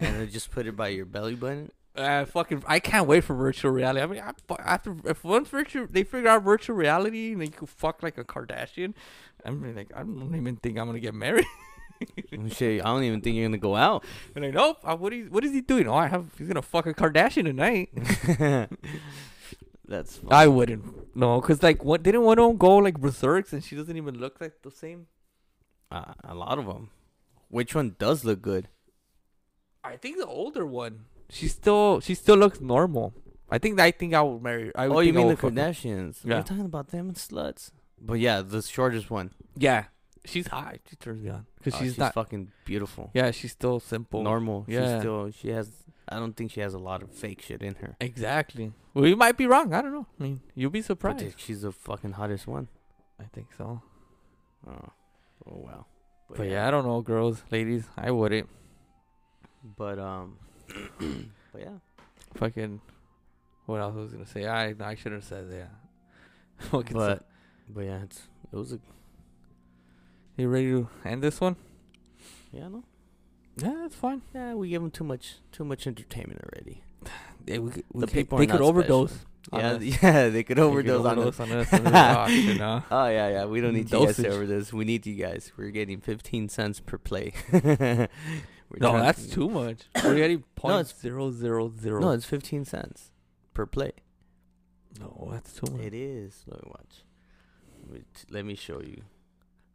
And then just put it by your belly button. Uh, fucking, I can't wait for virtual reality. I mean, I, after if once virtual they figure out virtual reality and they could fuck like a Kardashian, I'm really like, I don't even think I'm gonna get married. [laughs] Shit, I don't even think you're gonna go out. and like, nope. What is what is he doing? Oh, I have. He's gonna fuck a Kardashian tonight. [laughs] That's I wouldn't. No, cause like, what didn't one of them go like berserks and she doesn't even look like the same? Uh, a lot of them. Which one does look good? I think the older one. She still she still looks normal. I think I think I would marry. I would oh, you mean the would fuck her. Kardashians? Yeah. We're talking about them and sluts. But yeah, the shortest one. Yeah, she's hot. She turns me on because Oh, she's, she's not. fucking beautiful. yeah, she's still simple. Normal. She's Yeah. still she has I don't think she has a lot of fake shit in her. Exactly. We might be wrong. I don't know. I mean, you'll be surprised. th- she's the fucking hottest one. I think so. Oh, oh wow. But yeah, I don't know, girls, ladies. I wouldn't But um, [clears throat] but yeah. fucking. What else was I gonna say? I I should have said that. [laughs] Fucking But but yeah, it's it was a you ready to end this one? yeah no Yeah, that's fine. yeah we give them too much too much entertainment already. [sighs] Yeah, we, we The people they could overdose. Yeah us. [laughs] yeah they could They could overdose on us. on us. [laughs] and then, oh. [laughs] Oh yeah yeah we don't need you guys to Dosage. overdose. We need you guys. We're getting fifteen cents per play. No, that's too much. We're getting point [coughs] No, it's- zero zero zero. No, it's fifteen cents per play. no, that's too much. It is. Let me watch. Let me, t- let me show you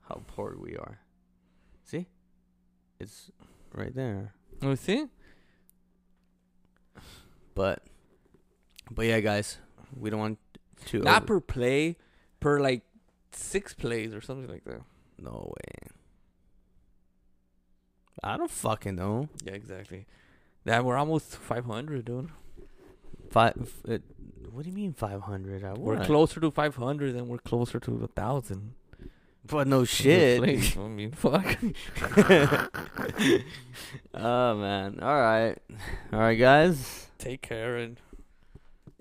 how poor we are. See? It's right there. Let me see. But but yeah, guys, we don't want to Not over- per play, per like six plays or something like that. No way. I don't fucking know. Yeah, exactly. That we're almost five hundred, dude. Five. Uh, what do you mean five hundred? I We're closer to five hundred than we're closer to a thousand. But no shit. [laughs] I mean, fuck. [laughs] oh man. All right. All right, guys. Take care, and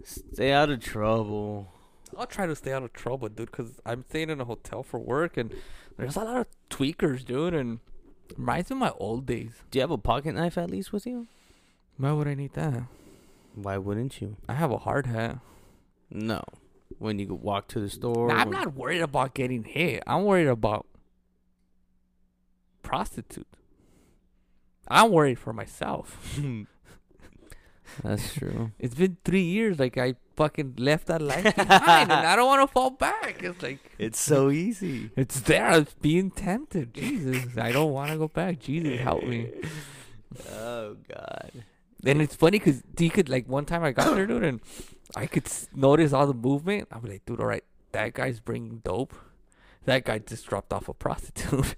Stay out of trouble. I'll try to stay out of trouble, dude. Cause I'm staying in a hotel for work, and there's a lot of tweakers, dude, and reminds me of my old days. Do you have a pocket knife at least with you? Why would I need that? Why wouldn't you? I have a hard hat. No. When you walk to the store. Nah, I'm when- not worried about getting hit. I'm worried about prostitute. I'm worried for myself. That's true. [laughs] It's been three years. Like I fucking left that life [laughs] behind, and I don't want to fall back. It's like it's so easy. it's there. I was being tempted. Jesus, I don't want to go back. Jesus, help me. [laughs] Oh God. And it's funny because you could like one time I got there, dude, and I could notice all the movement. I'm like, dude, all right, that guy's bringing dope. That guy just dropped off a [laughs] prostitute,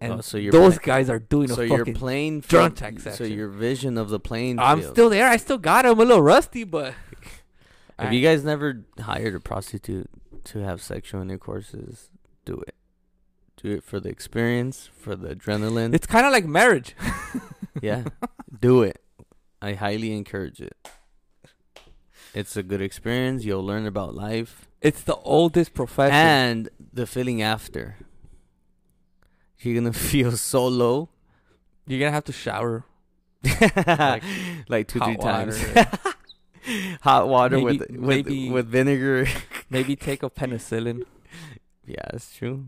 and Oh, so you're those pla- guys are doing so a fucking. plane tax So your vision of the plane. I'm field. still there. I still got him. A little rusty, but. If you guys never hired a prostitute to have sexual intercourses, do it. Do it for the experience, for the adrenaline. it's kind of like marriage. yeah, [laughs] do it. I highly encourage it. It's a good experience. You'll learn about life It's the oldest profession. and the feeling after. You're gonna [laughs] feel so low, You're gonna have to shower. [laughs] like, two, hot three times. [laughs] Hot water with Maybe- with maybe- with vinegar. Maybe take a penicillin. yeah, that's true.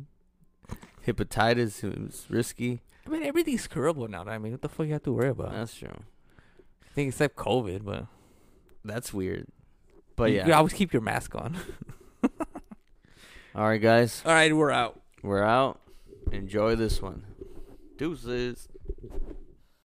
Hepatitis is risky. I mean, everything's curable now. I mean, what the fuck you have to worry about? That's true. Think except COVID, but That's weird. But yeah. you always keep your mask on. [laughs] All right, guys. All right, we're out. We're out. Enjoy this one. Deuces.